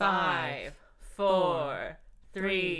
Five, four, three,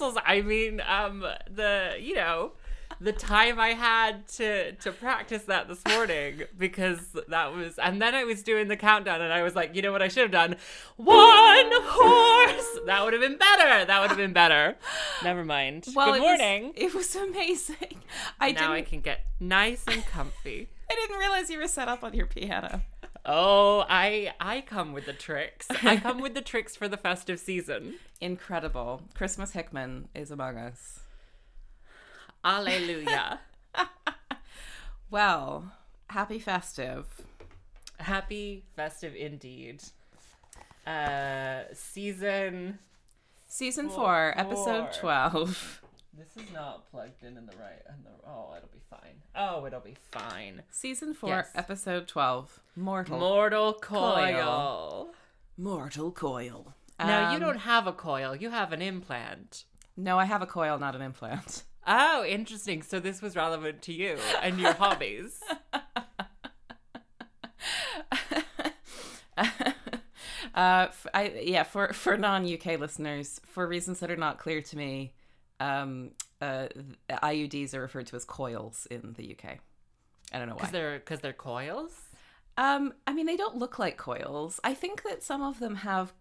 rehearsals, I mean um the you know the time I had to to practice that this morning because that was and then I was doing the countdown and I was like, you know what I should have done? One horse. That would have been better. That would have been better. Never mind. Well, Good it was- morning. it was amazing. I now I can get nice and comfy. I didn't realize you were set up on your piano. Oh, I I come with the tricks. I come with the tricks for the festive season. Incredible. Christmas Hickman is among us. Alleluia. Well, happy festive. Happy festive indeed. Uh season Season Four. four, episode Four. 12. This is not plugged in in the right in the oh, it'll be fine. Oh, it'll be fine. Season four, Yes. episode 12. Mortal. Mortal coil. Coil. Mortal coil. Now you Um, don't have a coil, you have an implant. No, I have a coil, not an implant. Oh, interesting. So this was relevant to you and your hobbies. uh, f I yeah, for for non UK listeners, for reasons that are not clear to me, um, uh, IUDs are referred to as coils in the UK. I don't know why. Because they're because they're coils. Um, I mean, they don't look like coils. I think that some of them have.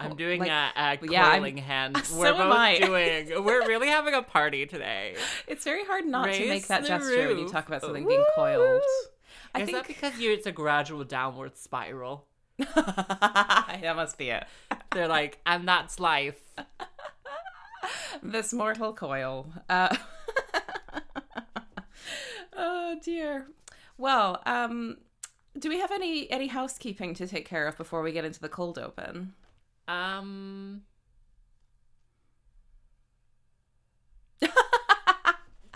I'm doing like- a, a yeah, coiling hand. So We're both doing. We're really having a party today. It's very hard not to make that gesture when you talk about something being coiled. I Is that think because you? It's a gradual downward spiral. that must be it. They're like, and that's life. This mortal coil. Uh, oh dear. Well, um, do we have any any housekeeping to take care of before we get into the cold open? Um.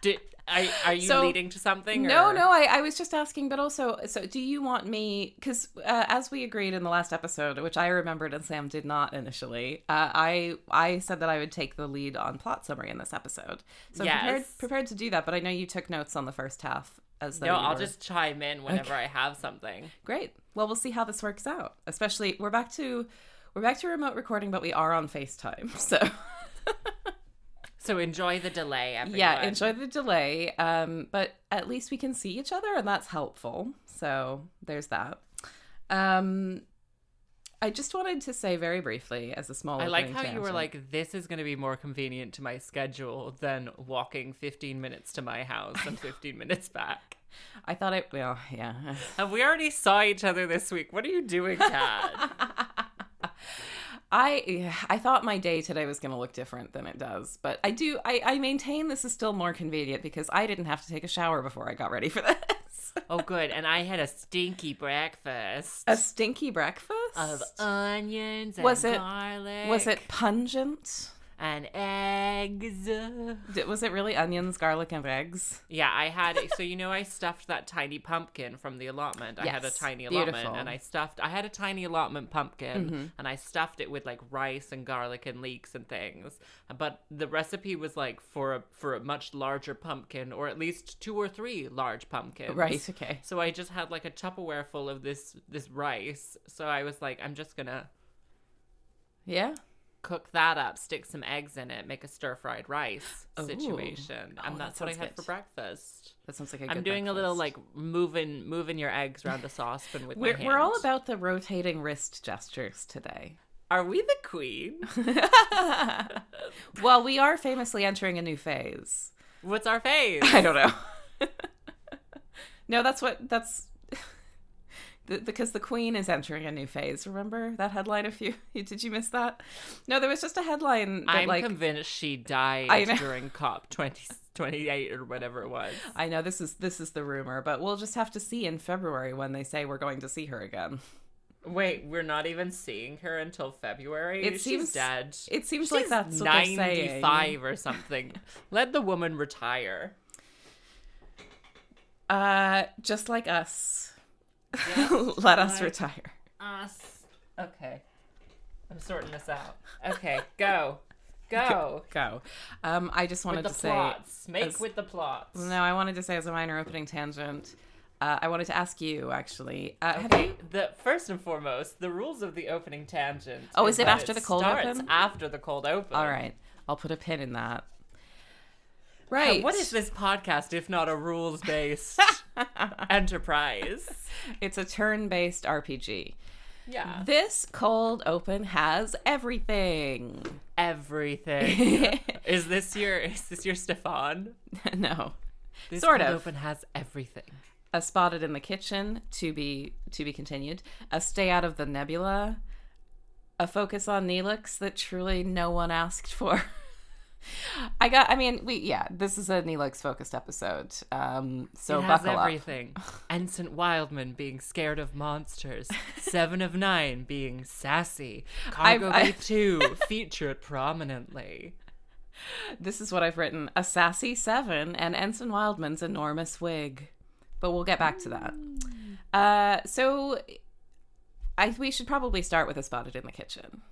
Did, are, are you So- leading to something? No, or- no. I, I was just asking, but also, so do you want me? Because uh, as we agreed in the last episode, which I remembered and Sam did not initially, uh, I I said that I would take the lead on plot summary in this episode. So I'm prepared, prepared to do that. But I know you took notes on the first half as though No, I'll were- just chime in whenever I have something. Great. Well, we'll see how this works out. Especially, we're back to we're back to remote recording, but we are on FaceTime. So So enjoy the delay, everyone. yeah, enjoy the delay. Um, but at least we can see each other, and that's helpful. So there's that. Um, I just wanted to say very briefly, as a small, I like how you were like, this is going to be more convenient to my schedule than walking 15 minutes to my house and 15 minutes back. I thought it. Well, yeah. And we already saw each other this week. What are you doing, Kat? I I thought my day today was going to look different than it does, but I do I, I maintain this is still more convenient because I didn't have to take a shower before I got ready for this. oh, good. And I had a stinky breakfast A stinky breakfast. of onions and Was it- garlic. was it pungent? And eggs? Did, was it really onions, garlic, and eggs? Yeah, I had. So you know, I stuffed that tiny pumpkin from the allotment. I had a tiny allotment, beautiful. and I stuffed. I had a tiny allotment pumpkin, Mm-hmm. and I stuffed it with like rice and garlic and leeks and things. But the recipe was like for a for a much larger pumpkin, or at least two or three large pumpkins. Right. Okay. So I just had like a Tupperware full of this this rice. So I was like, I'm just gonna Yeah. Cook that up, stick some eggs in it, make a stir fried rice Ooh. situation, Oh, and that that's what I had for breakfast. That sounds like a I'm good doing a little like moving moving your eggs around a saucepan with We're we're all about the rotating wrist gestures today. Are we the queen? well, we are famously entering a new phase. What's our phase? I don't know. no, that's what that's the, because the queen is entering a new phase. Remember that headline? If you did you miss that? No, there was just a headline that I'm like convinced she died during COP 20, 28 or whatever it was. I know this is this is the rumor, but we'll just have to see in February when they say we're going to see her again. Wait, we're not even seeing her until February. It She's seems- dead. It seems She's like that's 95 or something. Let the woman retire. Uh, just like us. Let us like retire. Us. Okay. I'm sorting this out. Okay, go. Go. Go. Um, I just wanted With the to say. plots. Make as- with the plots. No, I wanted to say as a minor opening tangent. Uh, I wanted to ask you actually. Uh, Have Okay, you? the first and foremost, the rules of the opening tangent. Oh, is it that after the cold starts open? After the cold open. All right, I'll put a pin in that. Right. What is this podcast if not a rules based enterprise? It's a turn-based RPG. Yeah. This cold open has everything. Everything. is this your is this your Stefan? no. This Sort cold of. open has everything. A spotted in the kitchen to be to be continued. A stay out of the nebula. A focus on Neelix that truly no one asked for. I got. I mean, we yeah. This is a Neelix focused episode. Um, so it has buckle up. everything. Ensign Wildman being scared of monsters. Seven of Nine being sassy. Cargo Bay Two featured prominently. This is what I've written: a sassy seven and Ensign Wildman's enormous wig. But we'll get back to that. Uh, so I we should probably start with a spotted in the kitchen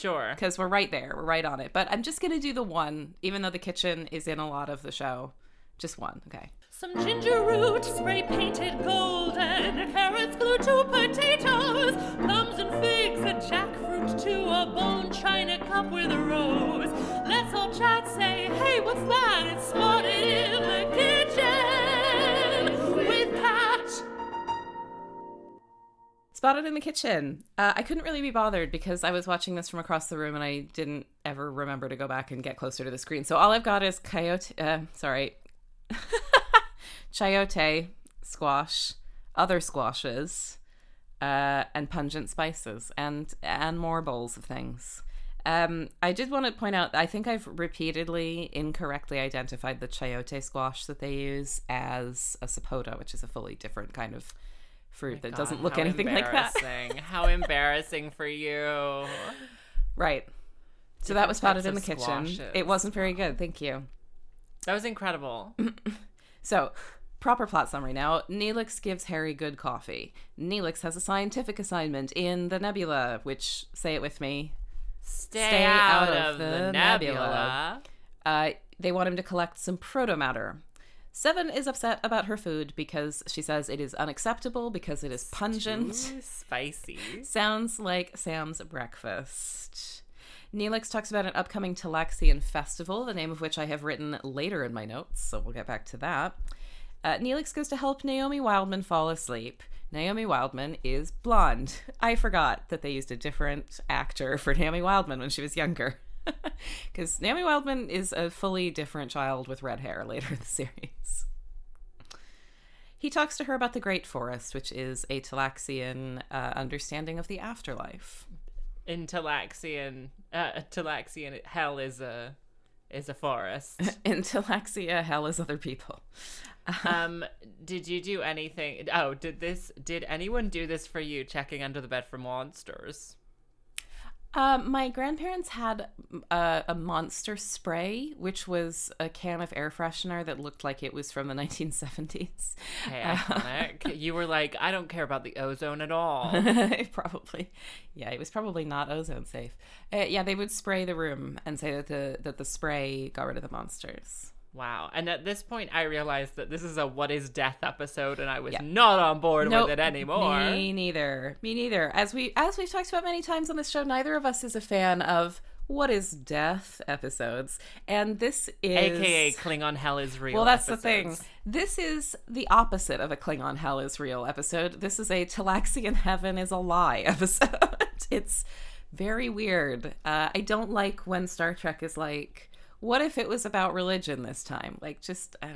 Sure. because we're right there, we're right on it. But I'm just gonna do the one, even though the kitchen is in a lot of the show. Just one, okay. Some ginger root spray painted golden, carrots glued to potatoes, plums and figs, a jackfruit to a bone china cup with a rose. Let's all chat, say, hey, what's that? It's spotted in the Spotted in the kitchen. Uh, I couldn't really be bothered because I was watching this from across the room and I didn't ever remember to go back and get closer to the screen. So all I've got is coyote. Uh, sorry, chayote squash, other squashes, uh, and pungent spices, and and more bowls of things. Um, I did want to point out. I think I've repeatedly incorrectly identified the chayote squash that they use as a sapota, which is a fully different kind of fruit that doesn't look anything like that. how embarrassing for you. Right. So that was Different spotted in the kitchen. It wasn't very good. Thank you. That was incredible. So, proper plot summary now. Neelix gives Harry good coffee. Neelix has a scientific assignment in the nebula, which, say it with me, Stay, Stay out, out of, the, the nebula. uh, they want him to collect some protomatter. Seven is upset about her food because she says it is unacceptable because it is pungent. Ooh, spicy. Sounds like Sam's breakfast. Neelix talks about an upcoming Talaxian festival, the name of which I have written later in my notes, so we'll get back to that. Uh, Neelix goes to help Naomi Wildman fall asleep. Naomi Wildman is blonde. I forgot that they used a different actor for Naomi Wildman when she was younger. Because Naomi Wildman is a fully different child with red hair later in the series. He talks to her about the Great Forest, which is a Talaxian uh, understanding of the afterlife. In Talaxian, uh, Talaxian hell is a is a forest. In Talaxia, hell is other people. um, did you do anything? Oh, did this? Did anyone do this for you? Checking under the bed for monsters. Um, my grandparents had uh, a monster spray, which was a can of air freshener that looked like it was from the 1970s. Hey, iconic. you were like, I don't care about the ozone at all. probably, yeah, it was probably not ozone safe. Uh, yeah, they would spray the room and say that the that the spray got rid of the monsters. Wow. And at this point, I realized that this is a What is Death episode, and I was Yeah. not on board Nope, with it anymore. Me neither. Me neither. As we as we've talked about many times on this show, neither of us is a fan of what is death episodes, and this is AKA Klingon Hell is Real. Well, that's the thing. This is the opposite of a Klingon Hell is Real episode. This is a Talaxian Heaven is a Lie episode. it's very weird. Uh, I don't like when Star Trek is like, what if it was about religion this time? Like, just, uh,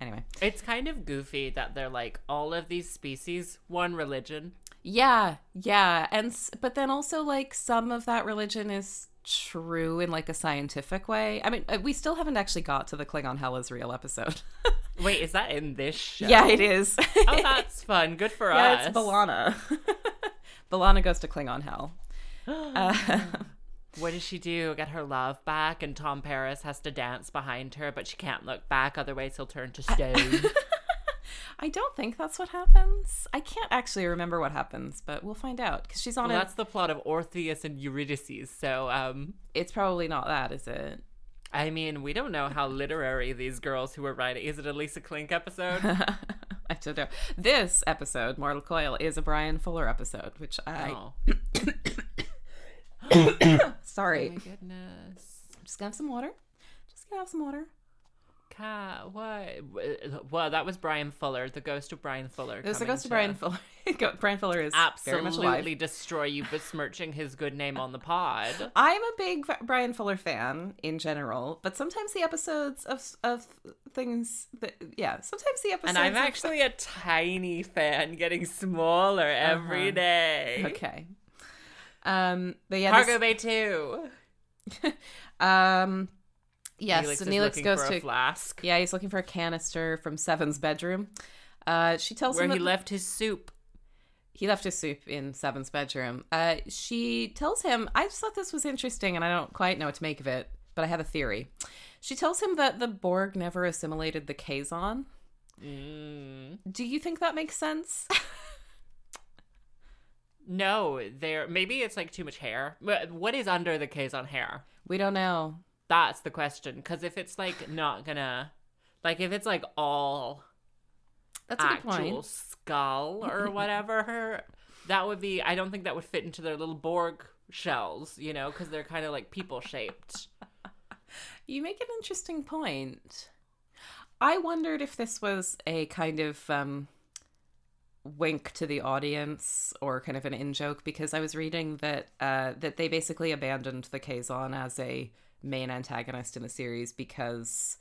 anyway. It's kind of goofy that they're like, all of these species, one religion. Yeah, yeah. And, but then also, like, some of that religion is true in like a scientific way. I mean, uh, we still haven't actually got to the Klingon Hell is Real episode. Wait, is that in this show? yeah, it is. Oh, that's fun. Good for yeah, us. it's B'Elanna. B'Elanna goes to Klingon hell. Uh, What does she do? Get her love back, and Tom Paris has to dance behind her, but she can't look back, otherwise he'll turn to stone. I don't think that's what happens. I can't actually remember what happens, but we'll find out because she's on well, a. that's the plot of Orpheus and Eurydice. So, um, It's probably not that, is it? I mean, we don't know how literary these girls who were writing. Is it a Lisa Klink episode? I don't know. This episode, Mortal Coil, is a Bryan Fuller episode, which I. oh, Sorry. Oh my goodness. Just gonna have some water. Just gonna have some water. Cat, what? Well, that was Bryan Fuller, the ghost of Bryan Fuller. There's the coming ghost of Bryan Fuller. Bryan Fuller is very much alive. Absolutely destroy you, besmirching his good name on the pod. I'm a big Bryan Fuller fan in general, but sometimes the episodes of of things that yeah, sometimes the episodes And I'm actually a tiny fan, getting smaller every Uh-huh. day. okay. Um, but yeah, Cargo Bay 2. um, yes, Neelix so Neelix goes for to flask yeah, he's looking for a canister from Seven's bedroom. Uh, she tells where him he left his soup. he left his soup in Seven's bedroom. Uh, she tells him, I just thought this was interesting and I don't quite know what to make of it, but I have a theory. She tells him that the Borg never assimilated the Kazon. Mm. Do you think that makes sense? No, there. Maybe it's like too much hair. But What is under the Kazon hair? we don't know. That's the question. Because if it's like not gonna, like if it's like all That's a good point. skull or whatever, that would be. I don't think that would fit into their little Borg shells, you know, because they're kind of like people shaped. You make an interesting point. I wondered if this was a kind of um, wink to the audience or kind of an in joke because I was reading that uh, that they basically abandoned the Kazon as a main antagonist in the series because,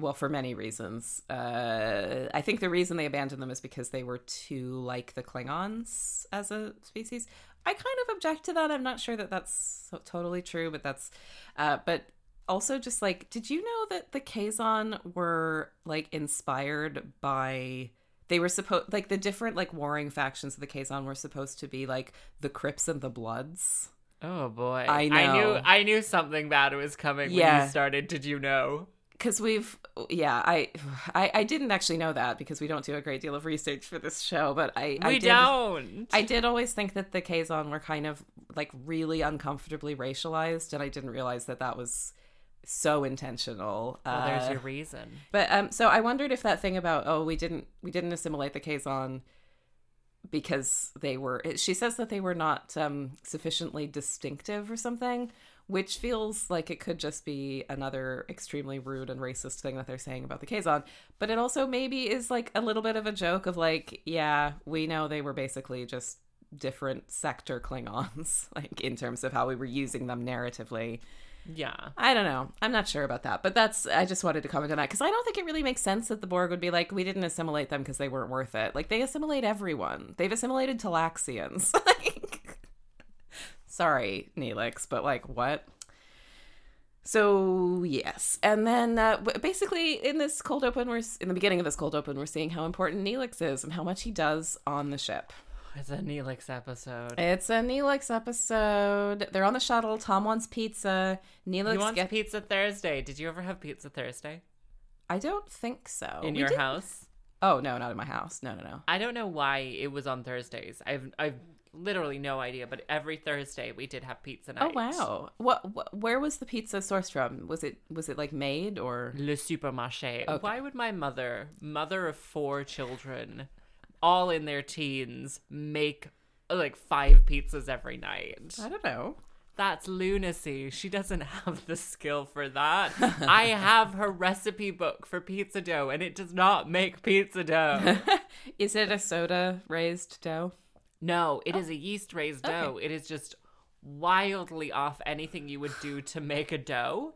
well, for many reasons. Uh, I think the reason they abandoned them is because they were too like the Klingons as a species. I kind of object to that. I'm not sure that that's so totally true, but that's, uh, but also just like, did you know that the Kazon were like inspired by? They were supposed like the different like warring factions of the Kazon were supposed to be like the Crips and the Bloods. Oh boy, I I knew. I knew something bad was coming when Yeah. you started. Did you know? because we've yeah I, I i didn't actually know that because we don't do a great deal of research for this show but i I We did, don't. i did always think that the kazon were kind of like really uncomfortably racialized and i didn't realize that that was so intentional well, there's Uh, your reason. but um so i wondered if that thing about oh we didn't we didn't assimilate the kazon because they were she says that they were not um sufficiently distinctive or something which feels like it could just be another extremely rude and racist thing that they're saying about the Kazon. But it also maybe is like a little bit of a joke of like, yeah, we know they were basically just different sector Klingons, like in terms of how we were using them narratively. Yeah. I don't know. I'm not sure about that, but that's. I just wanted to comment on that because I don't think it really makes sense that the Borg would be like, we didn't assimilate them because they weren't worth it. Like they assimilate everyone. They've assimilated Talaxians. like, sorry, Neelix, but like what? So yes, and then uh, basically in this cold open, we're in the beginning of this cold open, we're seeing how important Neelix is and how much he does on the ship. It's a Neelix episode. It's a Neelix episode. They're on the shuttle. Tom wants pizza. Neelix he wants gets. pizza Thursday. Did you ever have pizza Thursday I don't think so. in We your did- house? Oh no, not in my house. No, no, no. I don't know why it was on Thursdays. I've I've literally no idea, but every Thursday we did have pizza oh, night. Oh wow. What, what? Where was the pizza sourced from? Was it was it like made or? Le supermarché. Okay. Why would my mother, mother of four children, all in their teens, make like five pizzas every night? I don't know. That's lunacy. She doesn't have the skill for that. I have her recipe book for pizza dough, and it does not make pizza dough. Is it a soda raised dough? No, it is a yeast raised dough. It is just wildly off anything you would do to make a dough.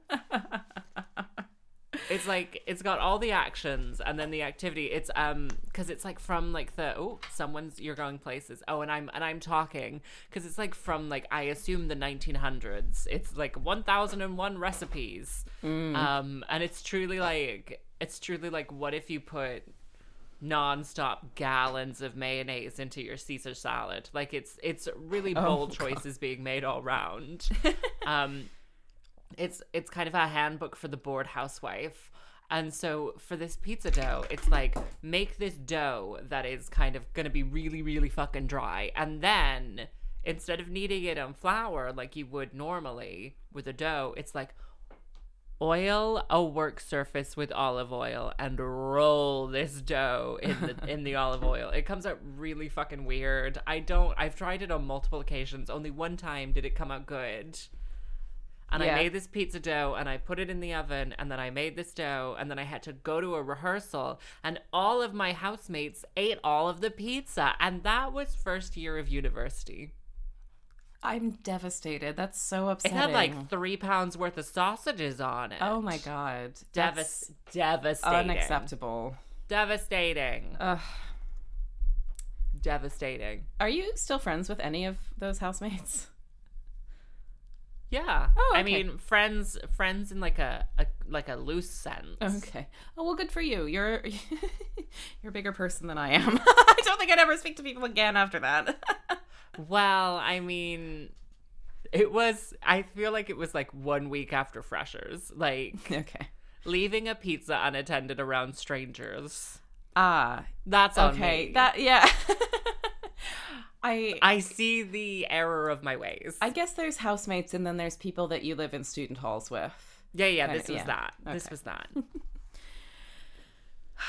It's like it's got all the actions and then the activity. It's um because it's like from like the oh someone's you're going places. Oh, and I'm and I'm talking because it's like from like I assume the 1900s. It's like 1001 recipes. Um and it's truly like it's truly like what if you put non-stop gallons of mayonnaise into your Caesar salad. Like it's it's really Oh, bold God. choices being made all round. um, it's it's kind of a handbook for the bored housewife. And so for this pizza dough, it's like make this dough that is kind of gonna be really, really fucking dry. And then instead of kneading it on flour like you would normally with a dough, it's like oil a work surface with olive oil and roll this dough in the in the olive oil. It comes out really fucking weird. I don't I've tried it on multiple occasions. Only one time did it come out good. And Yeah. I made this pizza dough and I put it in the oven and then I made this dough and then I had to go to a rehearsal and all of my housemates ate all of the pizza and that was first year of university. I'm devastated. That's so upsetting. It had like three pounds worth of sausages on it. oh my god, Devas- devastating. unacceptable. Devastating. Ugh. Devastating. Are you still friends with any of those housemates? Yeah. Oh, I mean, friends, friends in like a, a like a loose sense. Okay. Oh well, good for you. You're you're a bigger person than I am. I don't think I'd ever speak to people again after that. Well, I mean, it was. I feel like it was like one week after freshers, like okay. leaving a pizza unattended around strangers. Ah, That's okay. That yeah. I I see the error of my ways. I guess there's housemates and then there's people that you live in student halls with. yeah, yeah. Kinda- This was yeah. that. This was that.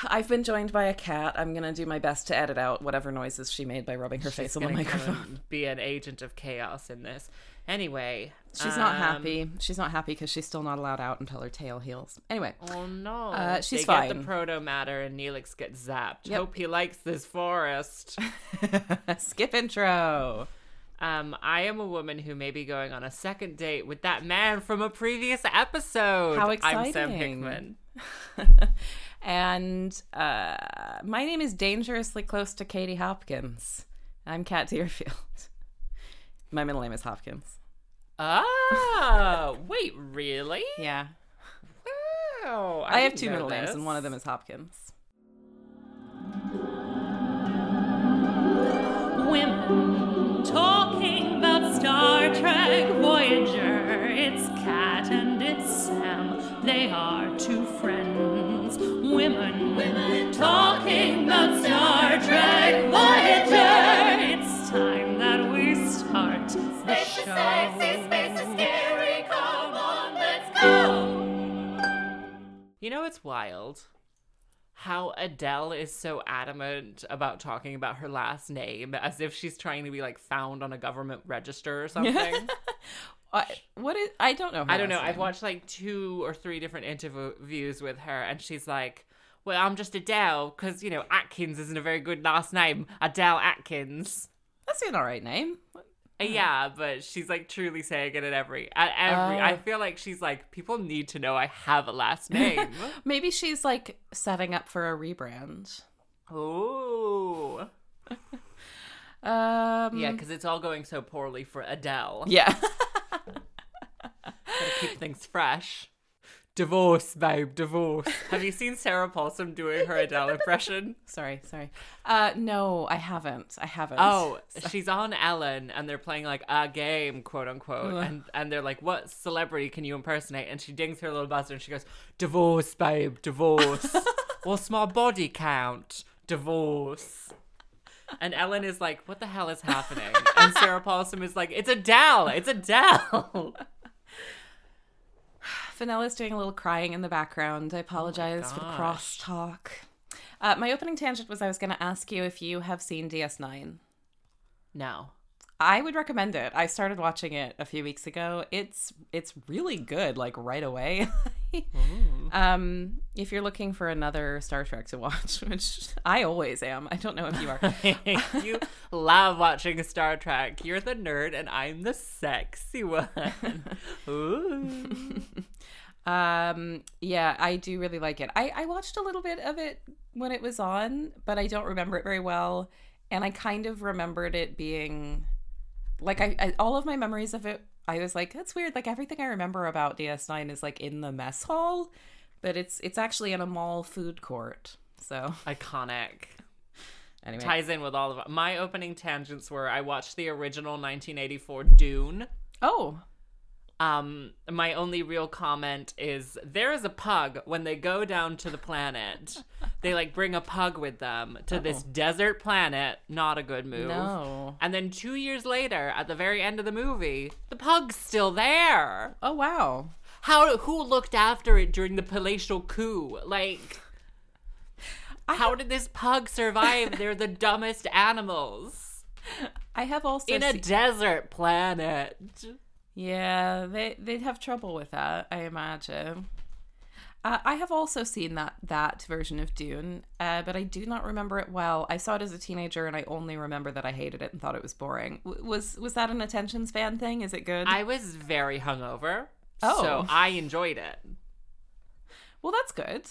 I've been joined by a cat. I'm gonna do my best to edit out whatever noises she made by rubbing her face on the microphone. Be an agent of chaos in this. Anyway, She's not um, happy. She's not happy because she's still not allowed out until her tail heals. Anyway, Oh no! Uh, she's they Get fine. the proto matter, and Neelix gets zapped. Yep. Hope he likes this forest. skip intro. Um, I am a woman who may be going on a second date with that man from a previous episode. How I'm Sam exciting. Hickman. and uh, my name is dangerously close to Katie Hopkins. I'm Kat Deerfield. My middle name is Hopkins. Ah, wait, really? Yeah. Wow, I, have two know middle names, and one of them is Hopkins. Women talking about Star Trek Voyager. It's Kat and it's Sam. They are two friends. Women, women talking about Star Trek You know, it's wild how Adele is so adamant about talking about her last name as if she's trying to be like found on a government register or something. Uh, what is? I don't know. I don't know. last I've watched like two or three different interviews with her, and she's like, "Well, I'm just Adele because you know Atkins isn't a very good last name. Adele Atkins." That's an alright name. Uh, Yeah, but she's like truly saying it at every at every. I Oh. feel like she's like people need to know I have a last name. Maybe she's like setting up for a rebrand. Ooh, Um, yeah, because it's all going so poorly for Adele. yeah. Gotta keep things fresh. Divorce, babe, divorce. Have you seen Sarah Paulson doing her Adele impression? sorry, sorry. Uh, no, I haven't. I haven't. Oh, she's on Ellen, and they're playing like a game, quote unquote, Ugh. and and they're like, "What celebrity can you impersonate?" And she dings her little buzzer, and she goes, "Divorce, babe, divorce." What's my body count? Divorce. And Ellen is like, "What the hell is happening?" And Sarah Paulson is like, "It's Adele. It's Adele." Fanilla's doing a little crying in the background. I apologize for the crosstalk. Uh, my opening tangent was I was going to ask you if you have seen DS9. no. I would recommend it. I started watching it a few weeks ago. It's it's really good, like right away. um, if you're looking for another Star Trek to watch, which I always am, I don't know if you are. you love watching Star Trek. You're the nerd, and I'm the sexy one. Ooh. Um, yeah, I do really like it. I, I watched a little bit of it when it was on, but I don't remember it very well. And I kind of remembered it being like I, I all of my memories of it. I was like, that's weird. Like everything I remember about DS9 is like in the mess hall, but it's it's actually in a mall food court. So Iconic. anyway, Ties in with all of my opening tangents were I watched the original 1984 Dune. oh, Um, my only real comment is there is a pug when they go down to the planet. they like bring a pug with them to this desert planet. Not a good move. No. And then two years later, at the very end of the movie, the pug's still there. oh wow. How? Who looked after it during the palatial coup? Like, how did this pug survive? They're the dumbest animals I have also in a se- desert planet. Yeah, they they'd have trouble with that, I imagine. Uh, I have also seen that that version of Dune, uh, but I do not remember it well. I saw it as a teenager, and I only remember that I hated it and thought it was boring. W- was was that an attention span thing? Is it good? I was very hungover. Oh. So I enjoyed it. well, that's good.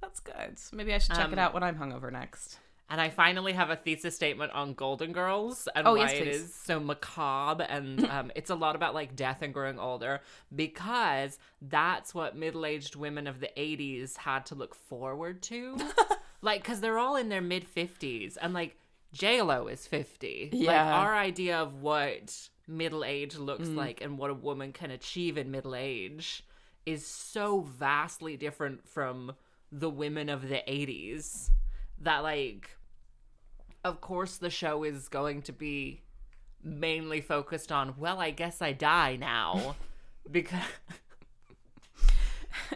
That's good. Maybe I should check it Um, out when I'm hungover next. And I finally have a thesis statement on Golden Girls and Oh, why yes, it is so macabre. And um, it's a lot about like death and growing older because that's what middle aged women of the 80s had to look forward to. like, because they're all in their mid 50s and like JLo is 50. Like, Yeah. our idea of what middle age looks Mm. like and what a woman can achieve in middle age is so vastly different from the women of the 80s that like of course the show is going to be mainly focused on well i guess i die now because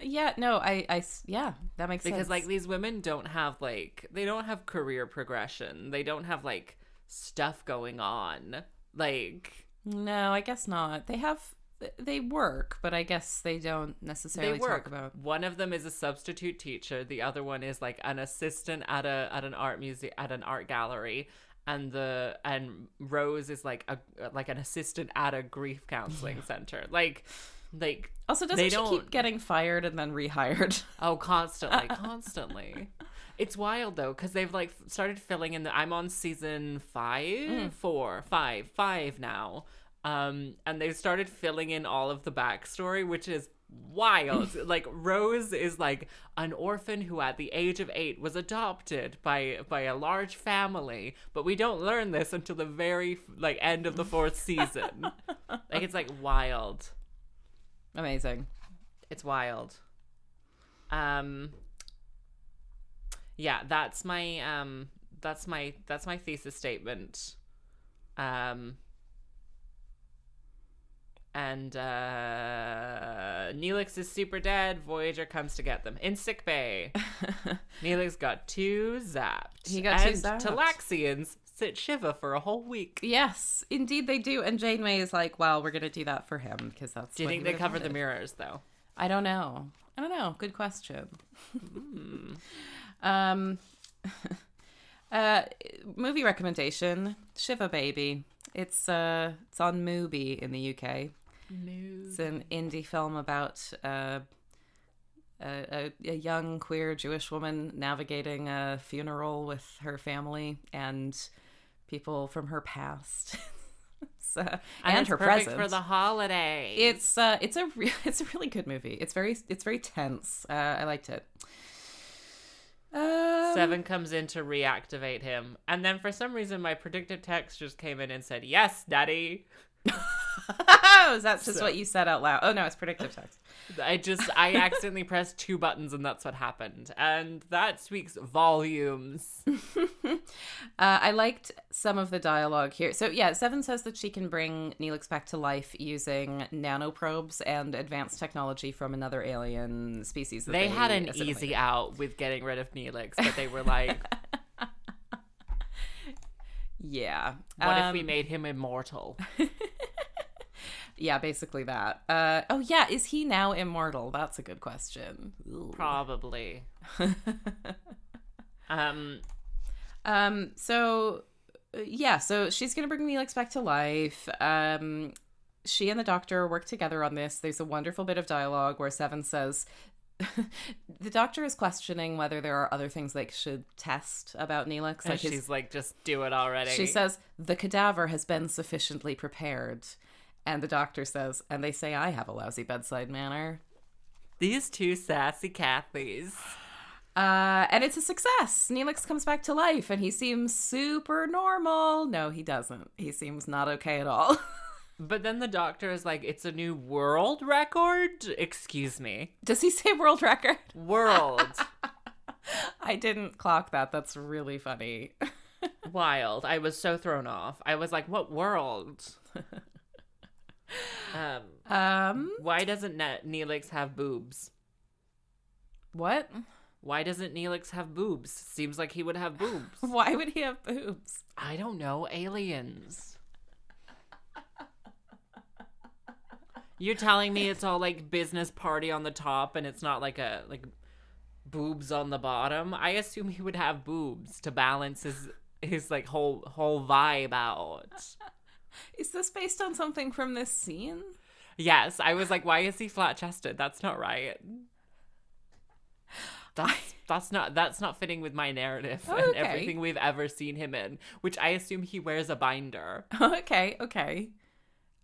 Yeah, no, I, I yeah, that makes sense. because sense. like these women don't have like they don't have career progression they don't have like stuff going on like no, I guess not. They have they work, but I guess they don't they necessarily work. talk about. one of them is a substitute teacher. The other one is like an assistant at a at an art museum at an art gallery. And the and rose is like a like an assistant at a grief counseling center. Like like Also, doesn't they she don't keep getting fired and then rehired? oh constantly constantly. It's wild though because they've like started filling in the i'm on season five mm. four five five now um and they've started filling in all of the backstory which is wild like rose is like an orphan who at the age of eight was adopted by by a large family but we don't learn this until the very like end of the fourth season like it's like wild Amazing. it's wild. Um Yeah, that's my um that's my that's my thesis statement. Um and uh Neelix is super dead. Voyager comes to get them in sick bay. Neelix got two zapped. He got two and zapped. Talaxians sit shiva for a whole week. Yes, indeed they do. And Janeway is like, "Well, we're gonna do that for him because that's." Do you think they would've the mirrors though? I don't know. I don't know. Good question. Hmm. um, uh, movie recommendation: Shiva Baby. It's uh, it's on Mubi in the UK. It's an indie film about uh, a, a, a young queer Jewish woman navigating a funeral with her family and people from her past. Uh, and, it's her perfect present. for the holiday. It's uh, it's a re- it's a really good movie. It's very it's very tense. Uh, I liked it. Um, Seven comes in to reactivate him. And then for some reason, my predictive text just came in and said, Yes, Daddy. is that just So- what you said out loud? Oh no, it's predictive text. I just, I accidentally pressed two buttons and that's what happened. And that speaks volumes. Uh, I liked some of the dialogue here. So yeah, Seven says that she can bring Neelix back to life using nanoprobes and advanced technology from another alien species. That They had an easy out with getting rid of Neelix, but they were like, Yeah. What if we Um, made him immortal? Yeah, basically that. Uh, oh yeah, is he now immortal? That's a good question. Probably. um, Um, so uh, yeah, so she's gonna bring Neelix back to life. Um, she and the doctor work together on this. There's a wonderful bit of dialogue where Seven says, the doctor is questioning whether there are other things they should test about Neelix. and Like his, she's like, just do it already. she says, the cadaver has been sufficiently prepared. And the doctor says, and they say I have a lousy bedside manner. These two sassy Cathys. Uh, and it's a success. Neelix comes back to life and he seems super normal. No, he doesn't. He seems not okay at all. But then the doctor is like, it's a new world record? Excuse me. Does he say world record? World. I didn't clock that. That's really funny. Wild. I was so thrown off. I was like, what world? Um, Um, why doesn't ne- Neelix have boobs? what? Why doesn't Neelix have boobs? Seems like he would have boobs. Why would he have boobs? I don't know. Aliens. You're telling me it's all like business party on the top and it's not like a like boobs on the bottom? I assume he would have boobs to balance his his like whole whole vibe out. Is this based on something from this scene? Yes, I was like, why is he flat chested? That's not right. That's that's not that's not fitting with my narrative and Okay. everything we've ever seen him in, which I assume he wears a binder. okay, okay.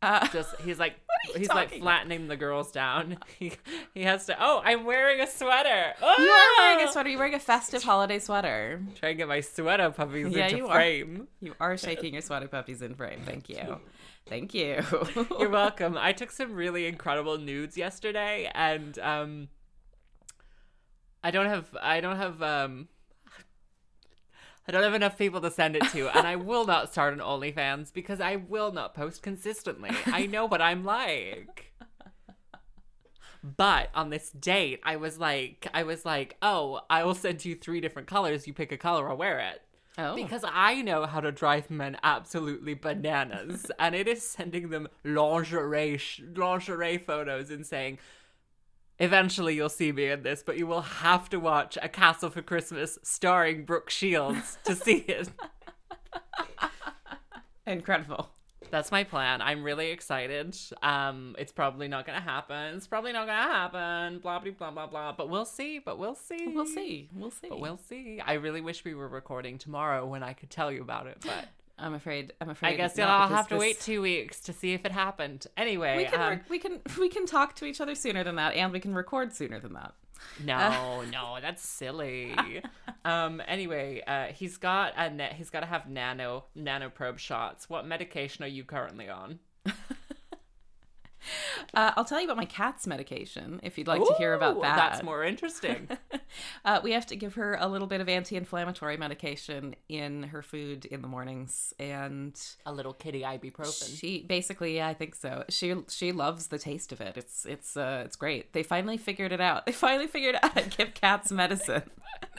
Uh, Just he's like he's like flattening the girls down. He he has to. Oh, I'm wearing a sweater. you are wearing Ah! a sweater. You're wearing a festive holiday sweater. Trying to get my sweater puppies Yeah, into you are. frame. You are shaking your sweater puppies in frame. Thank you. Thank you. You're welcome. I took some really incredible nudes yesterday, and um, I don't have I don't have um. I don't have enough people to send it to, and I will not start an OnlyFans because I will not post consistently. I know what I'm like. But on this date, I was like, I was like, oh, I will send you three different colors. You pick a color, I'll wear it. oh. Because I know how to drive men absolutely bananas, and it is sending them lingerie lingerie photos and saying, "Eventually, you'll see me in this, but you will have to watch A Castle for Christmas starring Brooke Shields to see it." Incredible. That's my plan. I'm really excited. Um, it's probably not gonna happen. It's probably not gonna happen. Blah blah blah blah blah. But we'll see. But we'll see. We'll see. We'll see. But we'll see. I really wish we were recording tomorrow when I could tell you about it, but. I'm afraid. I'm afraid. I guess not, you'll all because have to this- wait two weeks to see if it happened. Anyway, We can um, we can we can talk to each other sooner than that, and we can record sooner than that. no, no, that's silly. um. Anyway, uh, he's got a net. He's got to have nano nano probe shots. What medication are you currently on? Uh, I'll tell you about my cat's medication if you'd like to hear about that. That's more interesting. Uh, we have to give her a little bit of anti-inflammatory medication in her food in the mornings, and a little kitty ibuprofen. she basically, yeah, I think so. She she loves the taste of it. It's it's uh it's great. They finally figured it out. They finally figured out how to give cats medicine.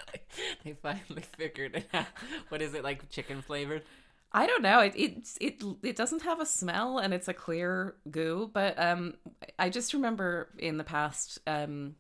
they finally figured it out. What is it like? Chicken flavored? I don't know. It it it it doesn't have a smell and it's a clear goo, but um I just remember in the past um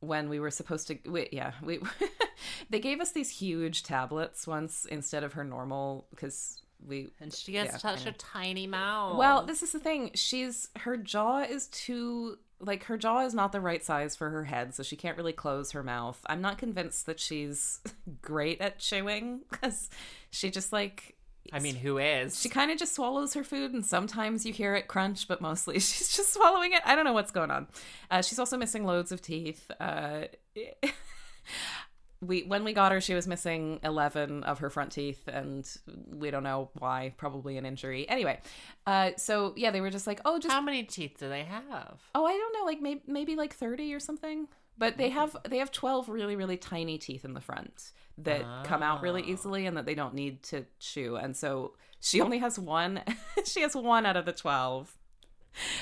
when we were supposed to we, yeah, we they gave us these huge tablets once instead of her normal cuz we And she has Yeah, such a tiny mouth. Well, this is the thing. She's her jaw is too like her jaw is not the right size for her head, so she can't really close her mouth. I'm not convinced that she's great at chewing cuz she just like I mean, who is? she kind of just swallows her food, and sometimes you hear it crunch, but mostly she's just swallowing it. I don't know what's going on. Uh, she's also missing loads of teeth. Uh, we when we got her, she was missing eleven of her front teeth, and we don't know why. Probably an injury. Anyway, uh, so yeah, they were just like, oh, just How many teeth do they have? oh, I don't know, like maybe maybe like thirty or something. But they have they have twelve really really tiny teeth in the front that come out really Oh. easily and that they don't need to chew. And so she only has one. she has one out of the twelve.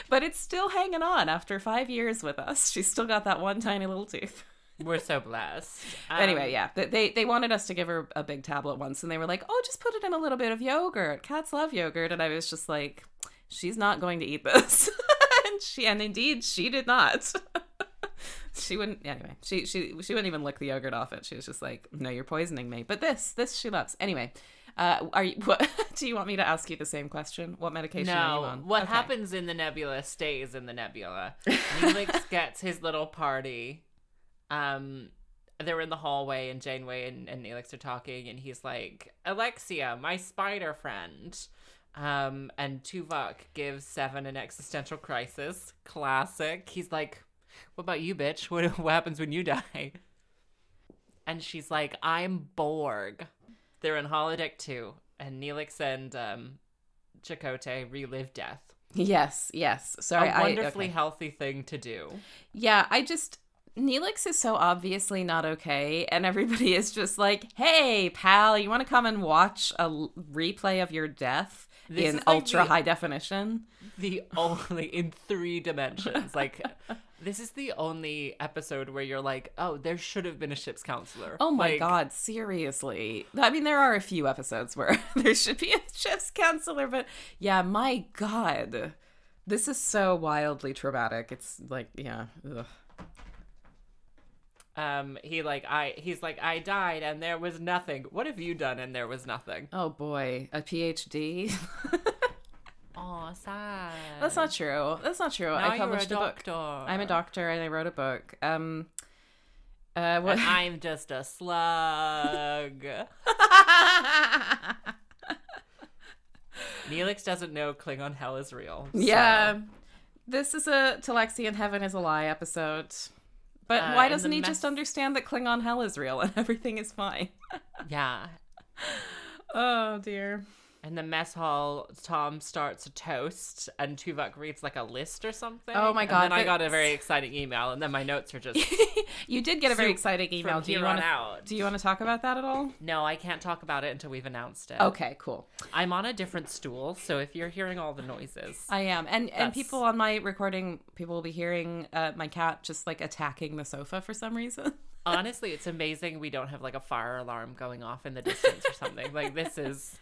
But it's still hanging on after five years with us. She's still got that one tiny little tooth. We're so blessed. Um, anyway, yeah, they they wanted us to give her a big tablet once, and they were like, "Oh, just put it in a little bit of yogurt. Cats love yogurt." And I was just like, "She's not going to eat this," and she and indeed she did not. She wouldn't. Anyway, she she she wouldn't even lick the yogurt off it. She was just like, "No, you're poisoning me." But this this she loves. Anyway, uh, are you? What, do you want me to ask you the same question? What medication are you No, on? what Okay. happens in the nebula stays in the nebula. Neelix gets his little party. Um, they're in the hallway, and Janeway and, and Neelix are talking, and he's like, "Alexia, my spider friend." Um, and Tuvok gives Seven an existential crisis. Classic. He's like, "What about you, bitch? What what happens when you die?" and she's like, "I'm Borg." They're in holodeck two, and Neelix and um, Chakotay relive death. Yes, yes. Sorry, a wonderfully okay. healthy thing to do. Yeah, I just Neelix is so obviously not okay, and everybody is just like, "Hey, pal, you want to come and watch a l- replay of your death This in like ultra the- high definition?" The only in three dimensions, like. This is the only episode where you're like, oh, there should have been a ship's counselor. Oh my Like, god, seriously. I mean, there are a few episodes where there should be a ship's counselor, but yeah, my god. This is so wildly traumatic. It's like, yeah. Ugh. Um, he like I he's like I died and there was nothing. What have you done and there was nothing? Oh boy, a PhD. Oh, sad. That's not true. That's not true. Now I you're a published a, book. I'm a doctor and I wrote a book. Um uh what And I'm just a slug. Neelix doesn't know Klingon hell is real. so- Yeah. This is a Talaxian Heaven is a Lie episode. But Uh, why doesn't he mess- just understand that Klingon hell is real and everything is fine? Yeah. Oh dear. In the mess hall, Tom starts a toast, and Tuvok reads like a list or something. Oh my And God, then I got a very exciting email, and then my notes are just You did get a very exciting email. Do you want to out. Do you want to talk about that at all? No, I can't talk about it until we've announced it. Okay, cool. I'm on a different stool, so if you're hearing all the noises, I am, and and people on my recording, people will be hearing uh, my cat just like attacking the sofa for some reason. honestly, it's amazing we don't have like a fire alarm going off in the distance or something. Like this is.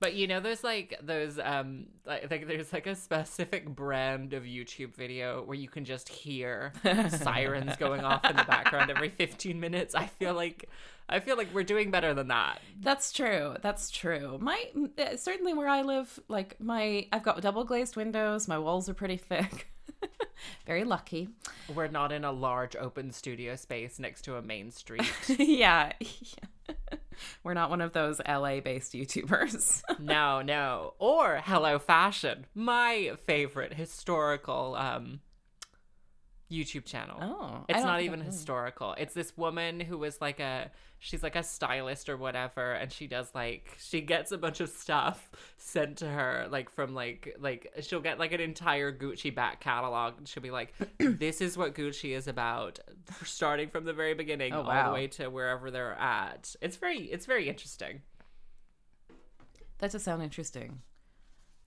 But you know, there's like those um, like, like there's like a specific brand of YouTube video where you can just hear sirens going off in the background every 15 minutes. I feel like, I feel like we're doing better than that. That's true. That's true. My uh, certainly where I live, like my I've got double glazed windows. My walls are pretty thick. Very lucky. We're not in a large open studio space next to a main street. yeah. We're not one of those LA based YouTubers. no, no. Or Hello Fashion, my favorite historical um YouTube channel. Oh, It's don't even historical. It's this woman who was like a she's like a stylist or whatever and she does like she gets a bunch of stuff sent to her like from like like she'll get like an entire Gucci back catalog and she'll be like this is what Gucci is about starting from the very beginning Oh, all the way to wherever they're at. It's very it's very interesting. that does sound interesting.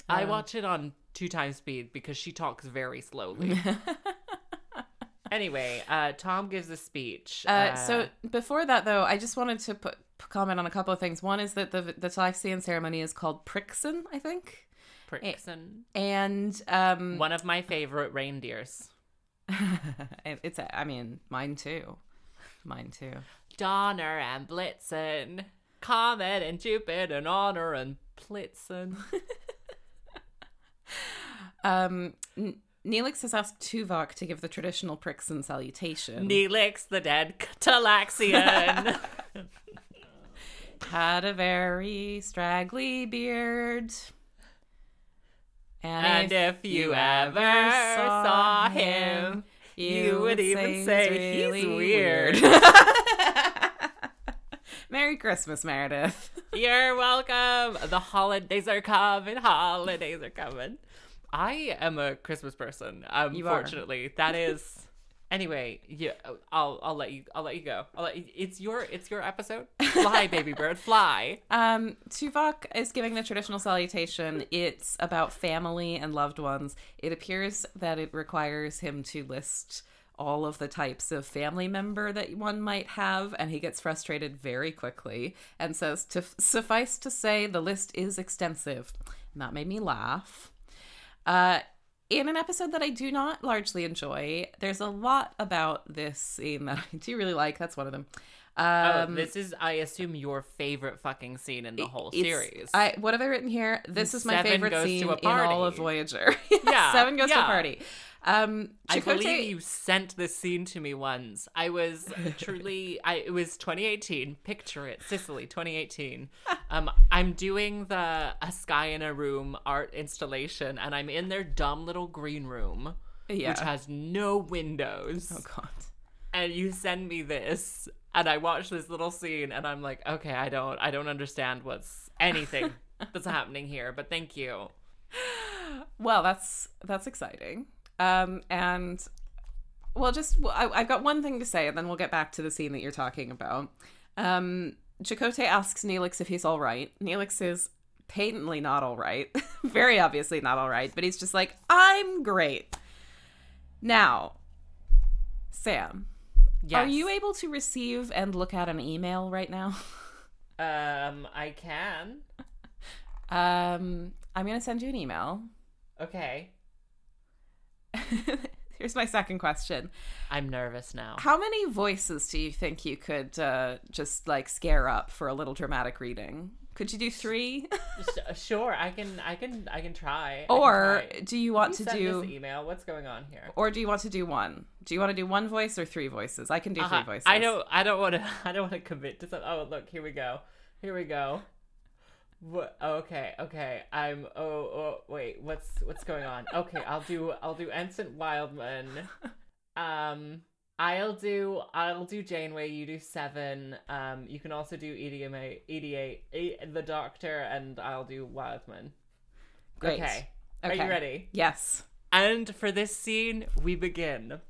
I um, watch it on two times speed because she talks very slowly. anyway, uh, Tom gives a speech. Uh, so before that, though, I just wanted to put comment on a couple of things. One is that the the Talaxian ceremony is called Prixin, I think, Prixon, and um, one of my favorite reindeers. it's I mean mine too, mine too. Donner and Blitzen, Comet and Jupiter and Honor and Blitzen. Um, N- Neelix has asked Tuvok to give the traditional Prixin salutation. Neelix the dead Talaxian. Had a very straggly beard. and if you ever saw him, you would even say he's weird. Merry Christmas, Meredith. You're welcome. The holidays are coming. Holidays are coming. I am a Christmas person. Unfortunately, that is. Anyway, yeah, I'll I'll let you I'll let you go. I'll let you, it's your it's your episode. Fly, baby bird, fly. Um, Tuvok is giving the traditional salutation. It's about family and loved ones. It appears that it requires him to list all of the types of family member that one might have, and he gets frustrated very quickly and says, "To suffice to say, the list is extensive." And that made me laugh. Uh, in an episode that I do not largely enjoy, there's a lot about this scene that I do really like. That's one of them. Oh, Um, this is I assume your favorite fucking scene in the whole series. I what have I written here? This is my Seven favorite scene in all of. Voyager. Yeah, Seven goes to a party. Um, I Chakotay- believe you sent this scene to me once. I was truly I it was 2018. Picture it, Sicily 2018. Um I'm doing the A Sky in a Room art installation and I'm in their dumb little green room Yeah. which has no windows. Oh God. and you send me this and I watch this little scene and I'm like, okay, I don't I don't understand what's anything that's happening here, but thank you. Well, that's that's exciting. Um, and well, just I, I've got one thing to say, and then we'll get back to the scene that you're talking about. Um, Chakotay asks Neelix if he's all right. Neelix is patently not all right, very obviously not all right, but he's just like, I'm great. Now, Sam, Yes. are you able to receive and look at an email right now? Um, I can. Um, I'm gonna send you an email. Okay. Here's my second question. I'm nervous now. How many voices do you think you could uh, just like scare up for a little dramatic reading? Could you do three? Sure, I can I can I can try. I can or try. do you want You to do this email. What's going on here? or do you want to do one? Do you want to do one voice or three voices? I can do Uh-huh. three voices. I don't. I don't want to. I don't want to commit to something. Oh, look, here we go. Here we go. What? Okay, okay. I'm. Oh, oh, wait. What's what's going on? Okay, I'll do. I'll do Ensign Wildman. Um, I'll do. I'll do Janeway. You do seven. Um, you can also do EDMA, ED8, E- the Doctor, and I'll do Wildman. Great. Okay. Are you ready? Yes. And for this scene, we begin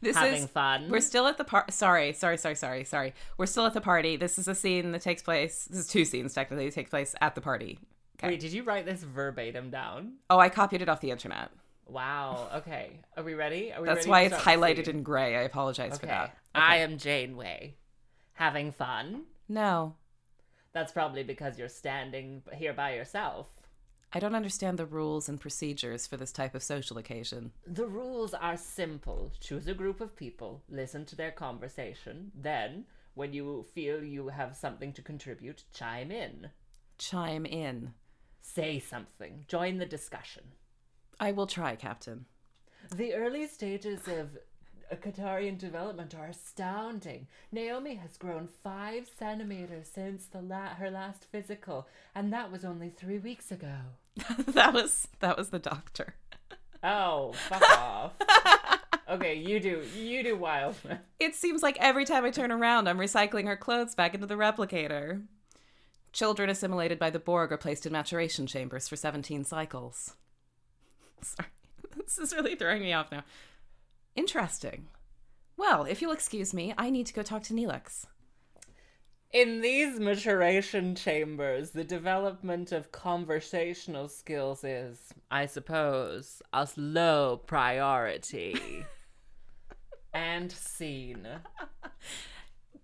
This having is fun. we're still at the part. Sorry, sorry, sorry, sorry, sorry. We're still at the party. This is a scene that takes place. This is two scenes technically. that take place at the party. Okay. Wait, did you write this verbatim down? Oh, I copied it off the internet. Wow. Okay. Are we ready? Are we That's ready why it's highlighted in gray. I apologize for that. Okay. I am Janeway. Having fun? No, That's probably because you're standing here by yourself. I don't understand the rules and procedures for this type of social occasion. The rules are simple. Choose a group of people, listen to their conversation, then, when you feel you have something to contribute, chime in. Chime in. Say something. Join the discussion. I will try, Captain. The early stages of Ktarian development are astounding. Naomi has grown five centimeters since the la- her last physical, and that was only three weeks ago. that was that was the doctor. Oh, fuck off. Okay, you do you do Wildman. It seems like every time I turn around, I'm recycling her clothes back into the replicator. Children assimilated by the Borg are placed in maturation chambers for 17 cycles. Sorry, this is really throwing me off now. Interesting. Well, if you'll excuse me, I need to go talk to Neelix. In these maturation chambers, the development of conversational skills is, I suppose, a low priority. and scene.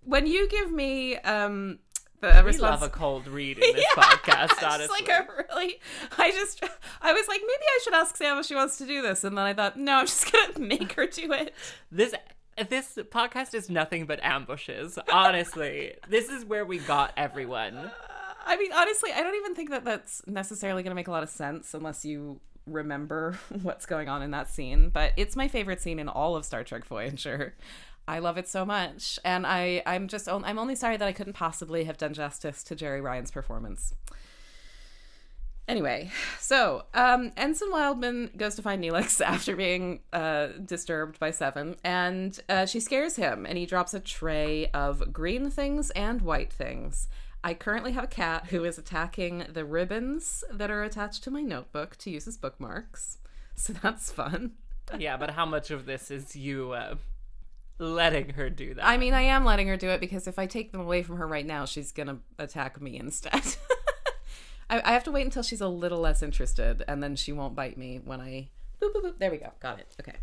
When you give me um the We response, love a cold read in this podcast, It's honestly. like a really, I just, I was like, maybe I should ask Sam if she wants to do this, and then I thought, no, I'm just gonna make her do it. This this podcast is nothing but ambushes. Honestly, this is where we got everyone. Uh, I mean, honestly, I don't even think that that's necessarily gonna make a lot of sense unless you remember what's going on in that scene. But it's my favorite scene in all of Star Trek Voyager. I love it so much, and I, I'm just, I'm only sorry that I couldn't possibly have done justice to Jeri Ryan's performance. Anyway, so um, Ensign Wildman goes to find Neelix after being uh, disturbed by Seven, and uh, she scares him, and he drops a tray of green things and white things. I currently have a cat who is attacking the ribbons that are attached to my notebook to use as bookmarks, so that's fun. Yeah, but how much of this is you uh, letting her do that? I mean, I am letting her do it because if I take them away from her right now, she's gonna attack me instead. I, I have to wait until she's a little less interested, and then she won't bite me when I. Boop, boop, boop. There we go. Got it. Okay.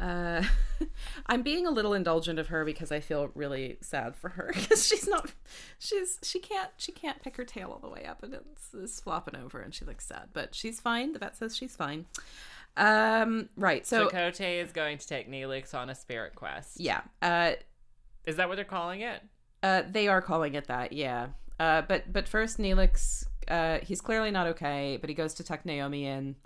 Uh, I'm being a little indulgent of her because I feel really sad for her because she's not, she's she can't she can't pick her tail all the way up and it's, it's flopping over and she looks sad, but she's fine. The vet says she's fine. Um, right. So Chakotay is going to take Neelix on a spirit quest. yeah. Uh, Is that what they're calling it? Uh, they are calling it that, yeah. Uh, but but first, Neelix, uh, he's clearly not okay, but he goes to tuck Naomi in.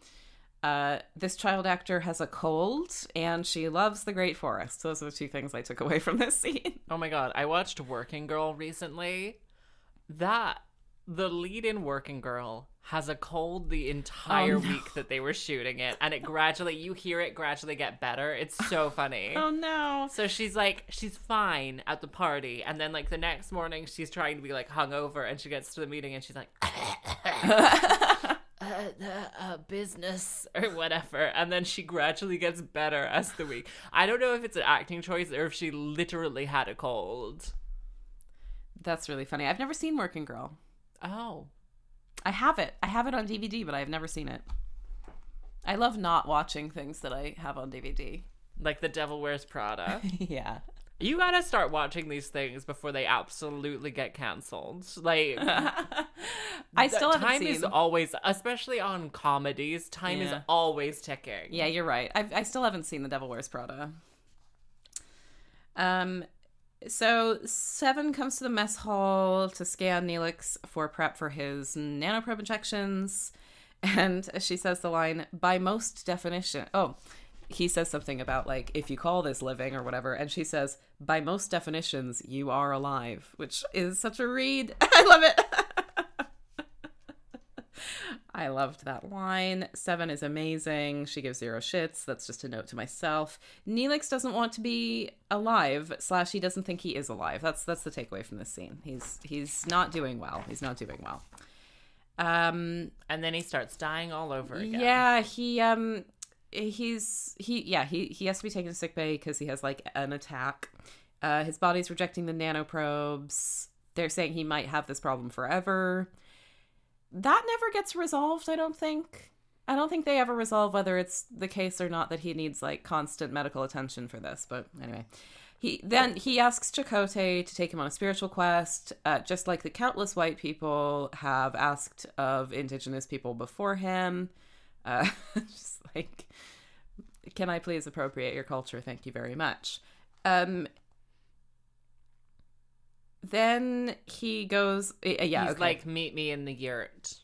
Uh, this child actor has a cold, and she loves the Great Forest. Those are the two things I took away from this scene. Oh my god, I watched Working Girl recently. That the lead in Working Girl has a cold the entire Oh, no. week that they were shooting it, and it gradually you hear it gradually get better. It's so funny. Oh no. So she's like, she's fine at the party, and then like the next morning, she's trying to be like hungover, and she gets to the meeting, and she's like, uh, the uh, business or whatever, and then she gradually gets better as the week. I don't know if it's an acting choice or if she literally had a cold. That's really funny. I've never seen Working Girl. Oh, I have it. I have it on DVD, but I've never seen it. I love not watching things that I have on DVD. like The Devil Wears Prada. yeah. You gotta start watching these things before they absolutely get canceled. Like, I still haven't seen time seen. is always, especially on comedies, time is always ticking. Yeah, you're right. I I still haven't seen The Devil Wears Prada. Um, so Seven comes to the mess hall to scan Neelix for prep for his nanoprobe injections, and she says the line by most definition. Oh, he says something about like if you call this living or whatever, and she says by most definitions you are alive, which is such a read. I love it. I loved that line. Seven is amazing. She gives zero shits. That's just a note to myself. Neelix doesn't want to be alive, slash he doesn't think he is alive. That's that's the takeaway from this scene. He's he's not doing well. He's not doing well. Um And then he starts dying all over again. yeah, he um he's he yeah, he he has to be taken to sick bay because he has like an attack. Uh his body's rejecting the nanoprobes. They're saying he might have this problem forever. That never gets resolved, I don't think. I don't think they ever resolve whether it's the case or not that he needs like constant medical attention for this, but anyway. He then he asks Chakotay to take him on a spiritual quest, uh, just like the countless white people have asked of indigenous people before him. Uh, just like, can I please appropriate your culture? Thank you very much. Um, then he goes, uh, yeah, He's okay. like, meet me in the yurt.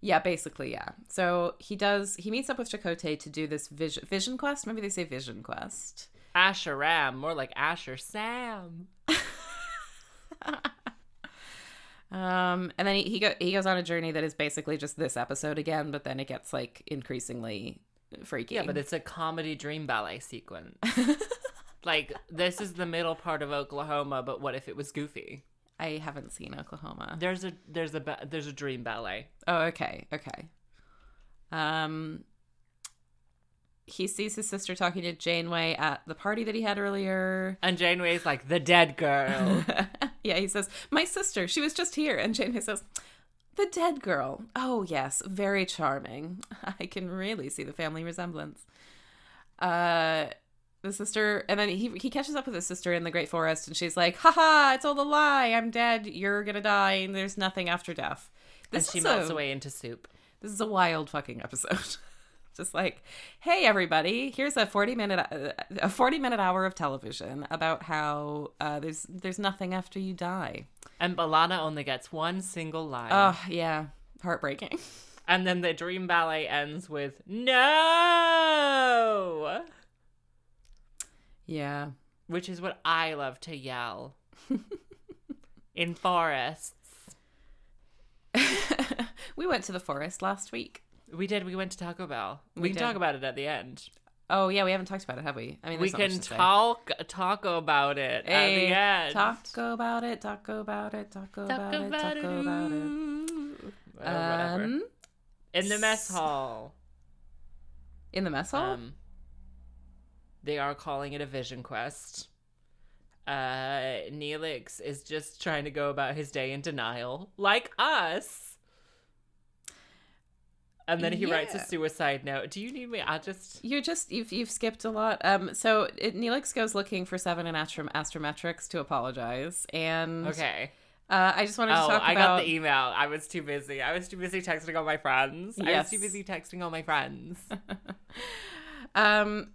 Yeah, basically, yeah. So he does. He meets up with Chakotay to do this vision vision quest. Maybe they say vision quest. Asher Ram, more like Asher Sam. Um, and then he he, go, he goes on a journey that is basically just this episode again, but then it gets like increasingly freaky. Yeah, but it's a comedy dream ballet sequence. like this is the middle part of Oklahoma, but what if it was goofy? I haven't seen Oklahoma. There's a there's a ba- there's a dream ballet. Oh, okay, okay. Um, he sees his sister talking to Janeway at the party that he had earlier. And Janeway's like the dead girl. yeah, he says, "My sister, she was just here," and Janeway says, "The dead girl." Oh yes, very charming. I can really see the family resemblance. Uh, the sister, and then he he catches up with his sister in the Great Forest, and she's like, "Haha, it's all a lie. I'm dead. You're gonna die. And there's nothing after death." and This she is melts a- away into soup. This is a wild fucking episode. Just like, hey everybody, here's a 40 minute uh, a 40 minute hour of television about how uh, there's there's nothing after you die. And B'Elanna only gets one single line. Oh, yeah, heartbreaking. And then the dream ballet ends with no, Yeah. which is what I love to yell in forests. we went to the forest last week. We did. We went to Taco Bell. We, We can did. talk about it at the end. Oh yeah, we haven't talked about it, have we? I mean, We there's not much can talk taco about it at Hey, the end. Taco about it. Taco about it. Taco about it. Taco about it. Um, in the mess hall. in the mess hall. Um, they are calling it a vision quest. Uh, Neelix is just trying to go about his day in denial, like us. And then he writes a suicide note. Do you need me? I'll just. You're just you've you've skipped a lot. Um, so it, Neelix goes looking for Seven and Astrom- Astrometrics to apologize, and Okay. uh, I just wanted to Oh, talk I about got the email. I was too busy. I was too busy texting all my friends. I was too busy texting all my friends. Um,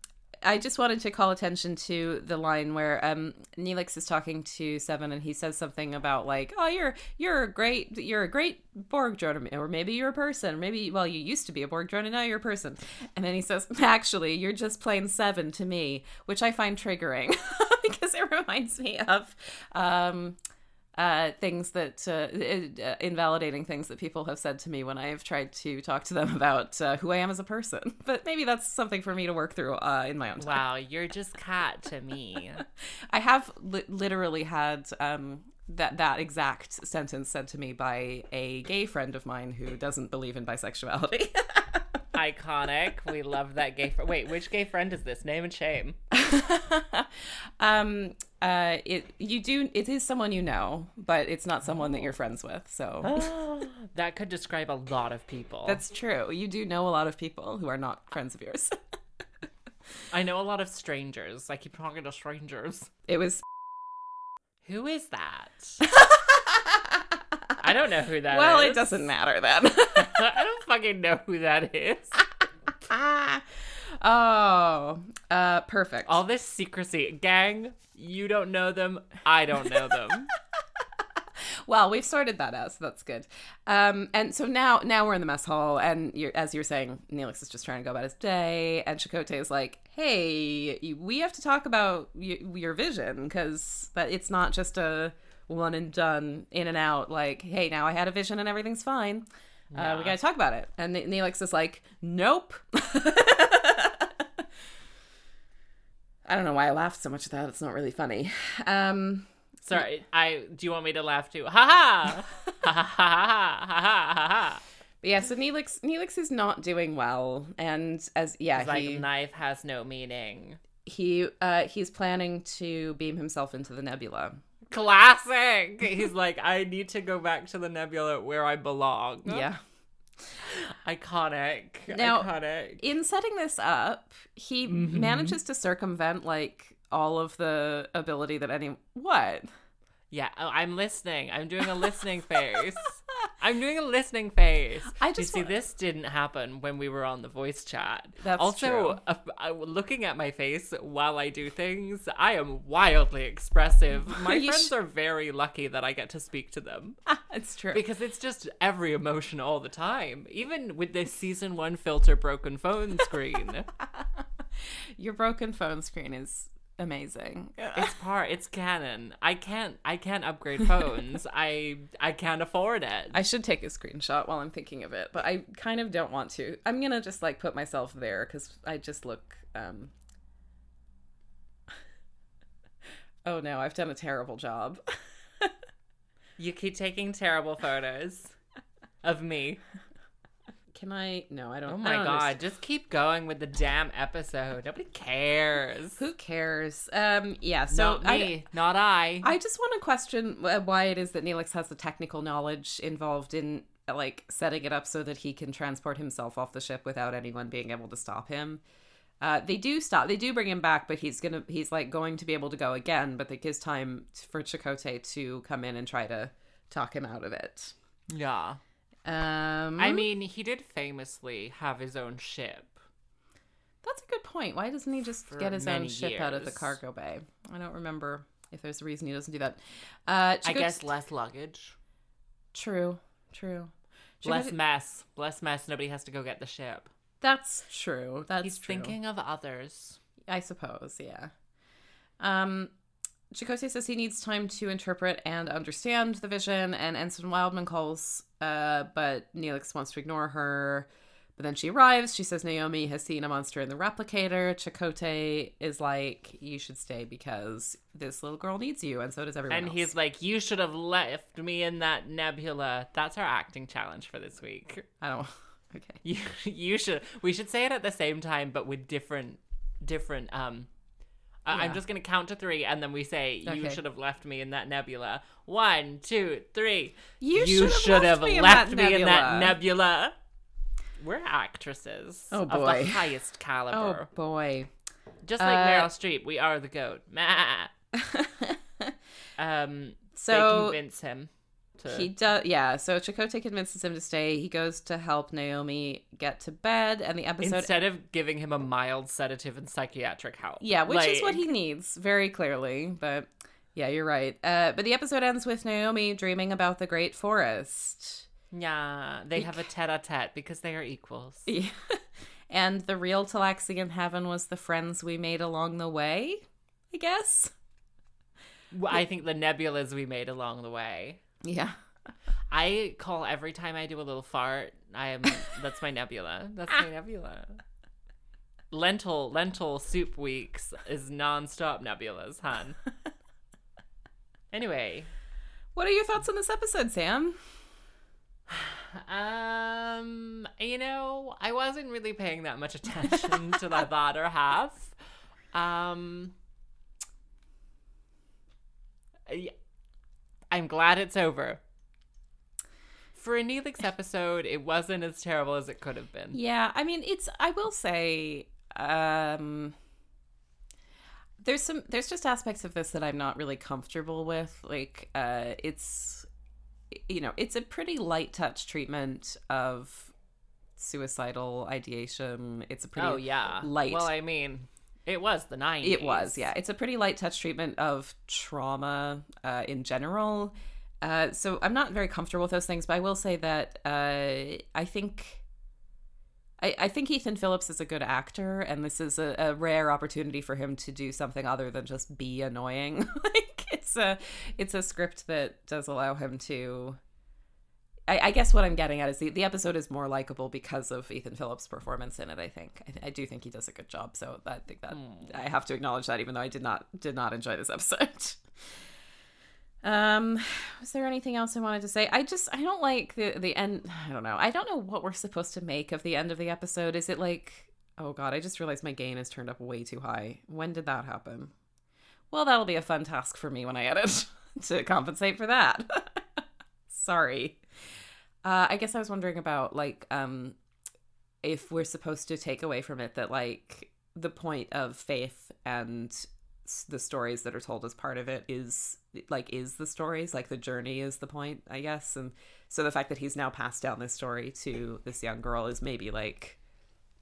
I just wanted to call attention to the line where um Neelix is talking to Seven, and he says something about like, "Oh, you're you're a great you're a great Borg drone, or maybe you're a person, or maybe well, you used to be a Borg drone, and now you're a person." And then he says, "Actually, you're just plain Seven to me," which I find triggering because it reminds me of um uh, things that uh, uh, invalidating things that people have said to me when I have tried to talk to them about uh, who I am as a person. But maybe that's something for me to work through uh, in my own time. Wow, you're just cat to me. I have li- literally had um, that that exact sentence said to me by a gay friend of mine who doesn't believe in bisexuality. Iconic. We love that gay friend. Wait, which gay friend is this? Name and shame. um, uh, it you do it is someone you know, but it's not someone that you're friends with. So that could describe a lot of people. that's true. You do know a lot of people who are not friends of yours. I know a lot of strangers. I keep talking to strangers. it was Who is that? I don't know who that is. well, it doesn't matter then. I don't fucking know who that is. oh, uh, perfect. All this secrecy. Gang, you don't know them. I don't know them. Well, we've sorted that out, so that's good. Um, and so now, now we're in the mess hall, and you're, as you're saying, Neelix is just trying to go about his day, and Chakotay is like, "Hey, we have to talk about y- your vision because that it's not just a one and done, in and out. Like, hey, now I had a vision and everything's fine. Uh, we got to talk about it." And Ne- Neelix is like, "Nope." I don't know why I laughed so much at that. It's not really funny. Um, Sorry, I do you want me to laugh too? Ha ha! Ha ha ha ha ha ha ha. But yeah, so Neelix Neelix is not doing well, and as yeah, It's like knife has no meaning. he uh he's planning to beam himself into the nebula. Classic. He's like, I need to go back to the nebula where I belong. Yeah. Iconic. Now- Iconic. In setting this up, he mm-hmm. manages to circumvent like all of the ability that any what Yeah, oh, I'm listening. I'm doing a listening face. I'm doing a listening face. I You just see, wa- this didn't happen when we were on the voice chat. That's also, true. uh, looking at my face while I do things, I am wildly expressive. My You friends sh- are very lucky that I get to speak to them it's true. because it's just every emotion all the time. Even with this season one filter broken phone screen, Your broken phone screen is amazing. it's part. It's canon. I can't. I can't upgrade phones. I I can't afford it. I should take a screenshot while I'm thinking of it, but I kind of don't want to. I'm gonna just like put myself there because I just look. um Oh no, I've done a terrible job. You keep taking terrible photos of me. Can I? No, I don't. Oh my don't god, understand. just keep going with the damn episode. Nobody cares. Who cares? Um, yeah. So not I, me, not I. I just want to question why it is that Neelix has the technical knowledge involved in like setting it up so that he can transport himself off the ship without anyone being able to stop him. Uh, they do stop. They do bring him back, but he's gonna. He's like going to be able to go again. But it gives time for Chakotay to come in and try to talk him out of it. yeah. Um, I mean, he did famously have his own ship. that's a good point. Why doesn't he just get his own ship out of the cargo bay? I don't remember if there's a reason he doesn't do that. Uh, I guess less luggage, True. True. less mess, less mess. Nobody has to go get the ship. That's true. That's He's true. thinking of others. I suppose, yeah. Um, Chakotay says he needs time to interpret and understand the vision, and Ensign Wildman calls, uh, but Neelix wants to ignore her. But then she arrives. She says Naomi has seen a monster in the replicator. Chakotay is like, "You should stay because this little girl needs you, and so does everyone And else." he's like, "You should have left me in that nebula." That's our acting challenge for this week. I don't. Okay. You you should we should say it at the same time, but with different different um. I- I'm just gonna count to three, and then we say, "You should have left me in that nebula." One, two, three. You should should have left me in left that me in that nebula. We're actresses Oh, of boy. the highest caliber. Oh boy. Just like Uh, Meryl Streep, we are the goat. Um, So they convince him to. He does, yeah. So Chakotay convinces him to stay. He goes to help Naomi get to bed, and the episode, instead of giving him a mild sedative and psychiatric help. yeah, which is what he needs very clearly. But yeah, you're right. Uh, but the episode ends with Naomi dreaming about the Great Forest, Yeah, they have a tete-a-tete because they are equals. Yeah. and the real Talaxian heaven was the friends we made along the way. I guess. I think the nebulas we made along the way. Yeah. I call every time I do a little fart. I am that's my nebula. That's my nebula. Lentil lentil soup weeks is nonstop nebulas, hun. Anyway, What are your thoughts on this episode, Sam? um, you know, I wasn't really paying that much attention to the latter half. Um, I'm glad it's over. For a Neelix episode, it wasn't as terrible as it could have been. Yeah, I mean, it's. I will say, um, there's some. There's just aspects of this that I'm not really comfortable with. Like, uh, it's, you know, it's a pretty light touch treatment of suicidal ideation. It's a pretty. Oh yeah. light. Well, I mean, it was the 90s. It was, yeah. It's a pretty light touch treatment of trauma uh, in general. Uh, so I'm not very comfortable with those things, but I will say that uh, I think I, I think Ethan Phillips is a good actor, and this is a, a rare opportunity for him to do something other than just be annoying. like it's a it's a script that does allow him to. I, I guess what I'm getting at is the, the episode is more likable because of Ethan Phillips' performance in it. I think I, I do think he does a good job. So I think that I have to acknowledge that, even though I did not did not enjoy this episode. Um, was there anything else I wanted to say? I just I don't like the the end. I don't know. I don't know what we're supposed to make of the end of the episode. Is it like oh god? I just realized my gain is turned up way too high. When did that happen? Well, that'll be a fun task for me when I edit to compensate for that. Sorry. Uh, I guess I was wondering about like um if we're supposed to take away from it that like the point of faith and the stories that are told as part of it is like is the stories like the journey is the point i guess. And so the fact that he's now passed down this story to this young girl is maybe like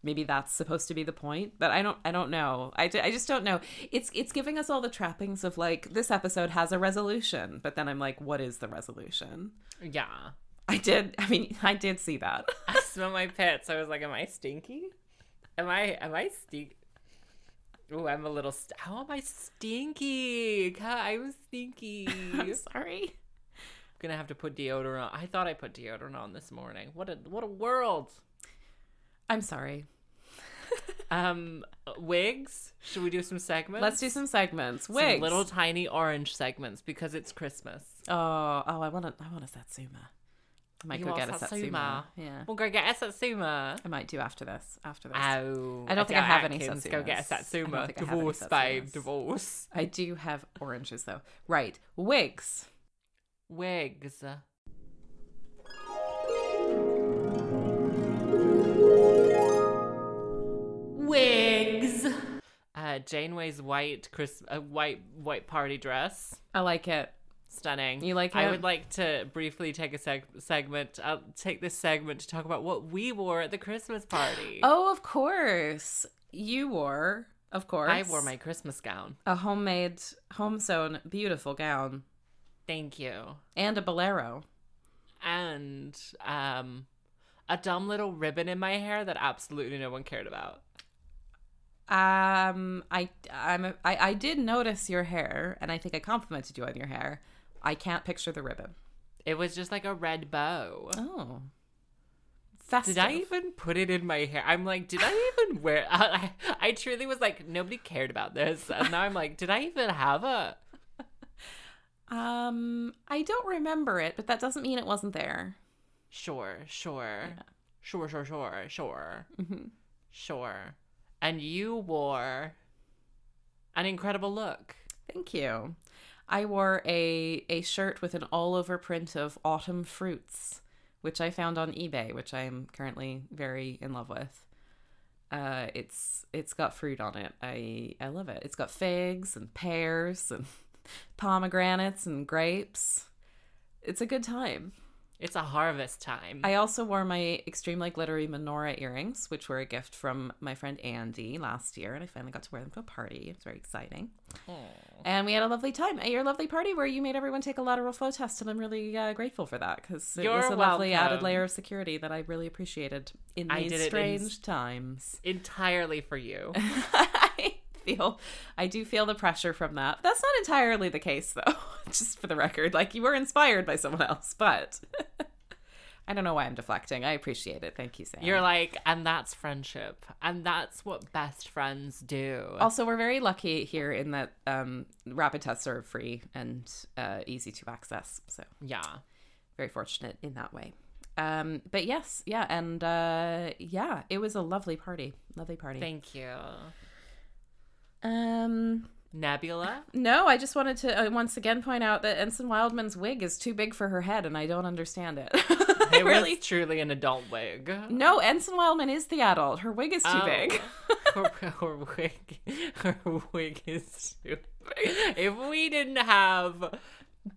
maybe that's supposed to be the point but i don't i don't know. I, I just don't know. It's it's giving us all the trappings of like this episode has a resolution but then i'm like what is the resolution? Yeah. I did i mean i did see that I smell my pits. I was like, am I stinky? Am I am I stink? Oh, I'm a little. St- How am I stinky? God, I'm stinky. i'm sorry. I'm gonna have to put deodorant. I thought I put deodorant on this morning. What a what a world. i'm sorry Um, wigs. Should we do some segments? let's do some segments Some wigs little tiny orange segments because it's Christmas. oh oh i want to i want a satsuma i might You go get a satsuma Satsuma? yeah We'll go get a satsuma. I might do after this. After this, Ow. I don't think I have any Atkins, Go get a Satsumas. Satsuma. think I have Divorce, babe. Divorce. I do have oranges though. Right, wigs. Wigs. Wigs. Uh, Janeway's white Chris, uh, white white party dress, I like it. Stunning. You like I would like to briefly take a seg- segment. I'll take this segment to talk about what we wore at the Christmas party. Oh, of course. You wore, of course. I wore my Christmas gown. a homemade, home sewn, beautiful gown Thank you. and a bolero. and um a dumb little ribbon in my hair that absolutely no one cared about. Um, I, I'm, a, I, I did notice your hair, and I think I complimented you on your hair. I can't picture the ribbon. It was just like a red bow. Oh, festive. Did I even put it in my hair? I'm like, did I even wear? I, I, truly was like, nobody cared about this, and now I'm like, did I even have a? Um, I don't remember it, but that doesn't mean it wasn't there. Sure, sure, sure, sure, sure, sure, Mm-hmm. sure. And you wore an incredible look. Thank you. I wore a a shirt with an all over print of autumn fruits, which I found on eBay, which I am currently very in love with. Uh, it's it's got fruit on it. I I love it. It's got figs and pears and pomegranates and grapes. It's a good time. It's a harvest time. I also wore my extremely glittery menorah earrings, which were a gift from my friend Andy last year, and I finally got to wear them to a party. It's very exciting. And we had a lovely time at your lovely party where you made everyone take a lateral flow test, and I'm really uh, grateful for that because it You're was a lovely added layer of security that I really appreciated in these it in- strange times. Entirely for you. feel I do feel the pressure from that. That's not entirely the case though. Just for the record, like you were inspired by someone else, but I don't know why I'm deflecting. I appreciate it. Thank you, Sam. You're like, and that's friendship, and that's what best friends do. also we're very lucky here in that um, rapid tests are free and uh, easy to access. So yeah. very fortunate in that way. Um, but yes, yeah, and uh, yeah, it was a lovely party. Lovely party. Thank you. Um, Nebula. no, I just wanted to uh, once again point out that Ensign Wildman's wig is too big for her head, and I don't understand it. It really. was truly an adult wig. No, Ensign Wildman is the adult. Her wig is too Oh. big. her, her wig, her wig is too big. If we didn't have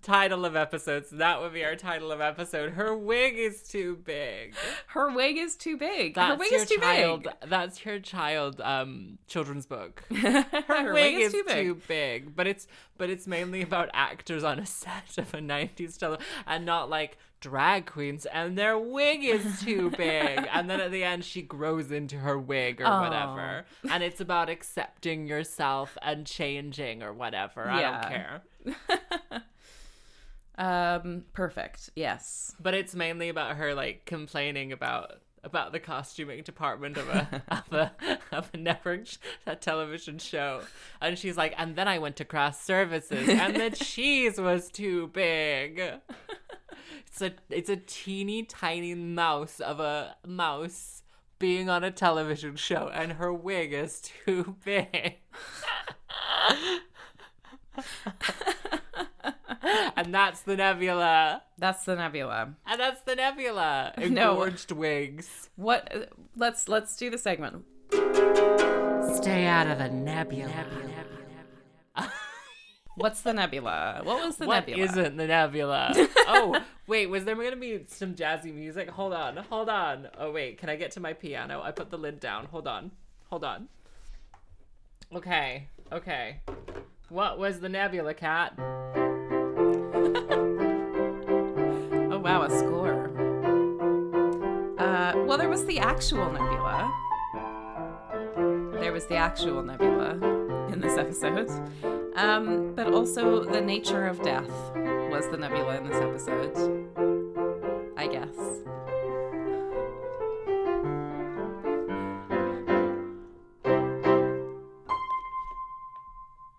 title of episodes, that would be our title of episode. Her wig is too big. Her wig is too big. That's her wig is too child. big. That's your child um children's book. Her, wig is too big. too, big. but it's but it's mainly about actors on a set of a 90s tele and not like drag queens and their wig is too big and then at the end she grows into her wig or Oh. whatever and it's about accepting yourself and changing or whatever i don't care Um, perfect. Yes. but it's mainly about her like complaining about about the costuming department of a of a of a network sh- a television show, and she's like, and then I went to craft services, and the cheese was too big. It's a it's a teeny tiny mouse of a mouse being on a television show, and her wig is too big. and that's the nebula. That's the nebula. And that's the nebula. No. Wigs. What? uh, Let's let's do the segment. Stay out of the nebula. What's the nebula? What was the What nebula? isn't the nebula? oh, wait, was there gonna be some jazzy music? Hold on, hold on. Oh wait, can I get to my piano? I put the lid down. Hold on. Hold on. Okay, okay. What was the nebula cat? Wow, a score. Uh, well, there was the actual nebula. There was the actual nebula in this episode. Um, but also the nature of death was the nebula in this episode. I guess.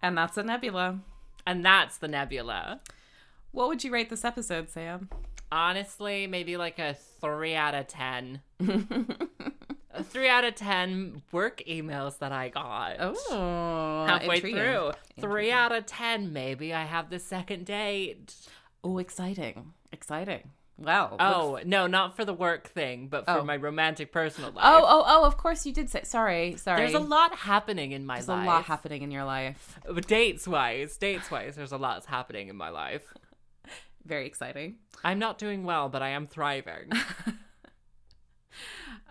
And that's a nebula. And that's the nebula. What would you rate this episode, Sam? Honestly, maybe like a three out of ten. a three out of ten work emails that I got. Oh, halfway intriguing. through. Three out of ten, maybe. I have the second date. Oh, exciting. Exciting. Wow. Oh, no, not for the work thing, but for Oh. my romantic personal life. Oh, oh, oh, of course you did say. Sorry, sorry. There's a lot happening in my There's life. a lot happening in your life. Uh, dates wise, dates wise, there's a lot happening in my life. Very exciting. I'm not doing well, but I am thriving.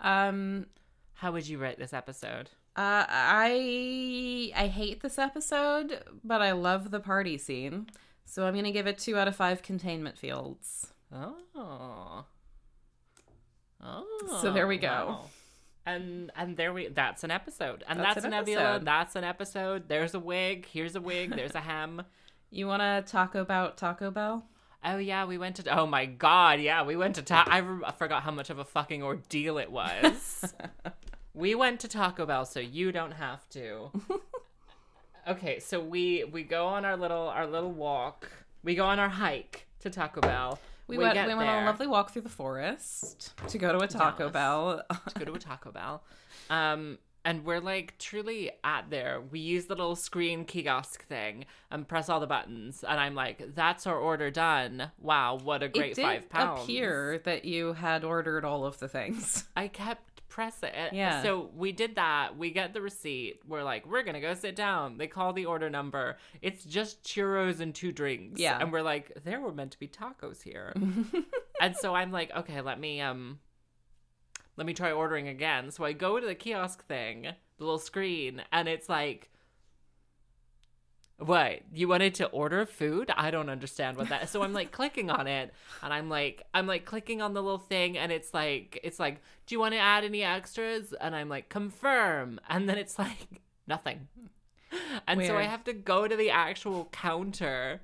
Um How would you rate this episode? uh I I hate this episode, but I love the party scene. So I'm going to give it 2 out of 5 containment fields. Oh. Oh. So there we go. wow. And and there we that's an episode. And That's that's, an nebula. episode. That's an episode. There's a wig. Here's a wig. There's a hem. You want to talk about Taco Bell? Oh yeah, we went to. Oh my god, yeah, we went to. Ta- I, re- I forgot how much of a fucking ordeal it was. we went to Taco Bell, so you don't have to. okay, so we we go on our little our little walk. We go on our hike to Taco Bell. We, went we went on a lovely walk through the forest to go to a Taco Yes. Bell. to go to a Taco Bell. Um, and we're like truly at there. We use the little screen kiosk thing and press all the buttons, and I'm like, "That's our order done." Wow, what a great it did five pounds! appear that you had ordered all of the things. I kept pressing. it. Yeah. So we did that. We get the receipt. We're like, we're gonna go sit down. They call the order number. It's just churros and two drinks. Yeah. And we're like, there were meant to be tacos here. and so I'm like, okay, let me um, let me try ordering again. So I go to the kiosk thing, the little screen, and it's like. What? You wanted to order food? I don't understand what that. So I'm like clicking on it and I'm like I'm like clicking on the little thing and it's like it's like, "Do you want to add any extras?" and I'm like, "Confirm." And then it's like nothing. And so I have to go to the actual counter,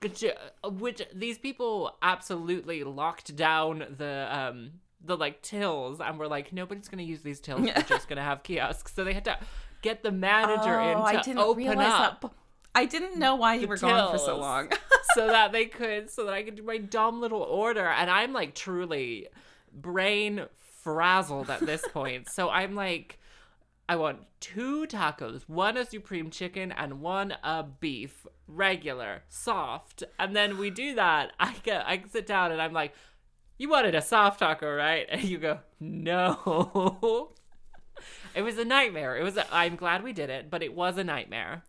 which, which these people absolutely locked down the um the like tills and were like nobody's gonna use these tills. We're just gonna have kiosks. So they had to get the manager oh, in Oh, to I didn't open realize up that. I didn't know why you were gone for so long. so that they could so that I could do my dumb little order and I'm like truly brain frazzled at this point. So I'm like I want two tacos, one a supreme chicken and one a beef, regular, soft. And then we do that. I get I sit down and I'm like, "You wanted a soft taco, right?" And you go, "No." It was a nightmare. It was a, I'm glad we did it, but it was a nightmare.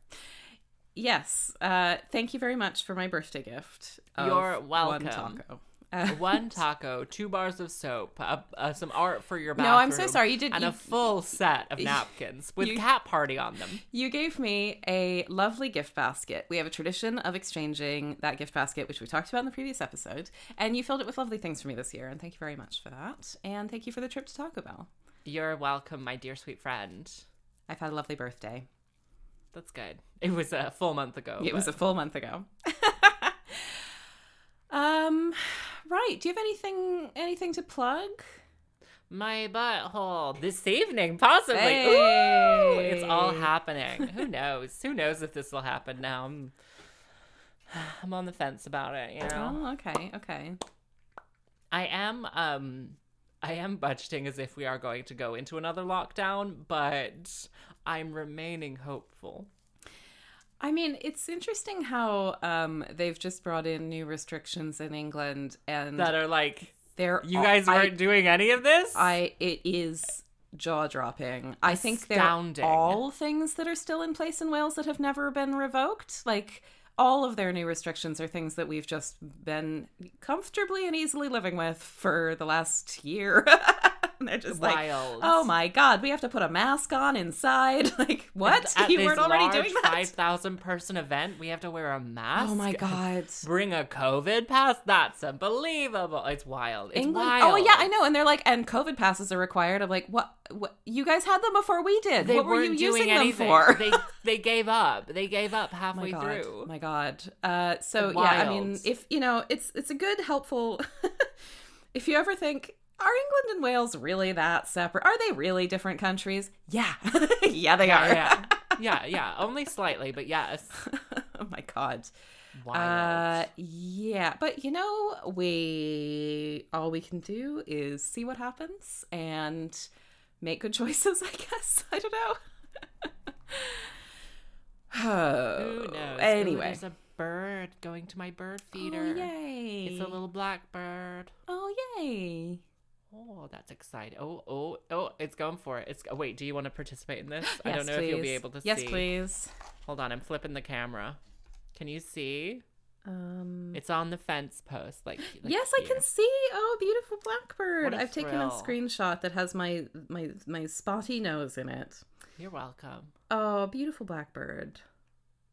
yes. Uh, thank you very much for my birthday gift. You're welcome. Uh, one taco, two bars of soap, uh, uh, some art for your No, bathroom. I'm so sorry. You did- and you- a full set of napkins with you- cat party on them. You gave me a lovely gift basket. We have a tradition of exchanging that gift basket, which we talked about in the previous episode, and you filled it with lovely things for me this year, and thank you very much for that. And thank you for the trip to Taco Bell. You're welcome, my dear sweet friend. I've had a lovely birthday. That's good. It was a full month ago. It was a full month ago. um, right. Do you have anything anything to plug? my butthole this evening, possibly. Hey. Ooh, it's all happening. Who knows? Who knows if this will happen now? I'm, I'm on the fence about it. You know. Oh, okay, okay. I am um I am budgeting as if we are going to go into another lockdown, but I'm remaining hopeful. I mean, it's interesting how um they've just brought in new restrictions in England, and That are like they're you guys I- weren't doing any of this? I it is jaw dropping. I think they're all things that are still in place in Wales that have never been revoked. Like all of their new restrictions are things that we've just been comfortably and easily living with for the last year. and they're just like, Wild. oh my god, we have to put a mask on inside. Like what? At you this weren't already large doing that? Five thousand person event, we have to wear a mask. Oh my god. Bring a COVID pass? That's unbelievable. It's wild. It's England. wild. Oh yeah, I know. And they're like, and COVID passes are required. I'm like, what? What? You guys had them before we did. They what were you doing using them for? they they gave up. They gave up my halfway god. through. My god. Uh, so yeah, I mean, if you know, it's it's a good helpful. if you ever think. Are England and Wales really that separate? Are they really different countries? Yeah. yeah, they are. yeah, yeah, yeah. Only slightly, but yes. oh my god. Wild. Uh yeah, but you know, we all we can do is see what happens and make good choices, I guess. I don't know. Who knows? Ooh, Anyway. there's a bird going to my bird feeder. Oh, yay. It's a little black bird. Oh, yay. Oh, that's exciting. Oh, oh, oh, it's going for it. It's wait, do you want to participate in this? I Yes, don't know if you'll be please. able to yes, see. please. Hold on, I'm flipping the camera. Can you see? Um, It's on the fence post. Like, like yes, I can see. Oh, beautiful blackbird. I've taken a screenshot that has my my my spotty nose in it. You're welcome. Oh, beautiful blackbird.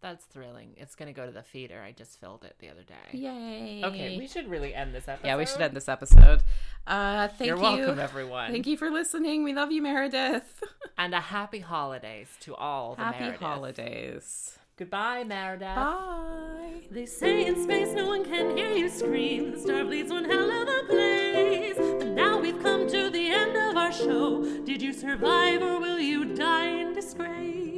That's thrilling. It's gonna go to the feeder. I just filled it the other day. Yay. Okay, we should really end this episode. Yeah, we should end this episode. Uh, thank You're you. welcome, everyone. Thank you for listening. We love you, Meredith. And a happy holidays to all the Happy Meredith. holidays. Goodbye, Meredith. Bye. They say in space no one can hear you scream. The star bleeds one hell of a place. But now we've come to the end of our show. Did you survive or will you die in disgrace?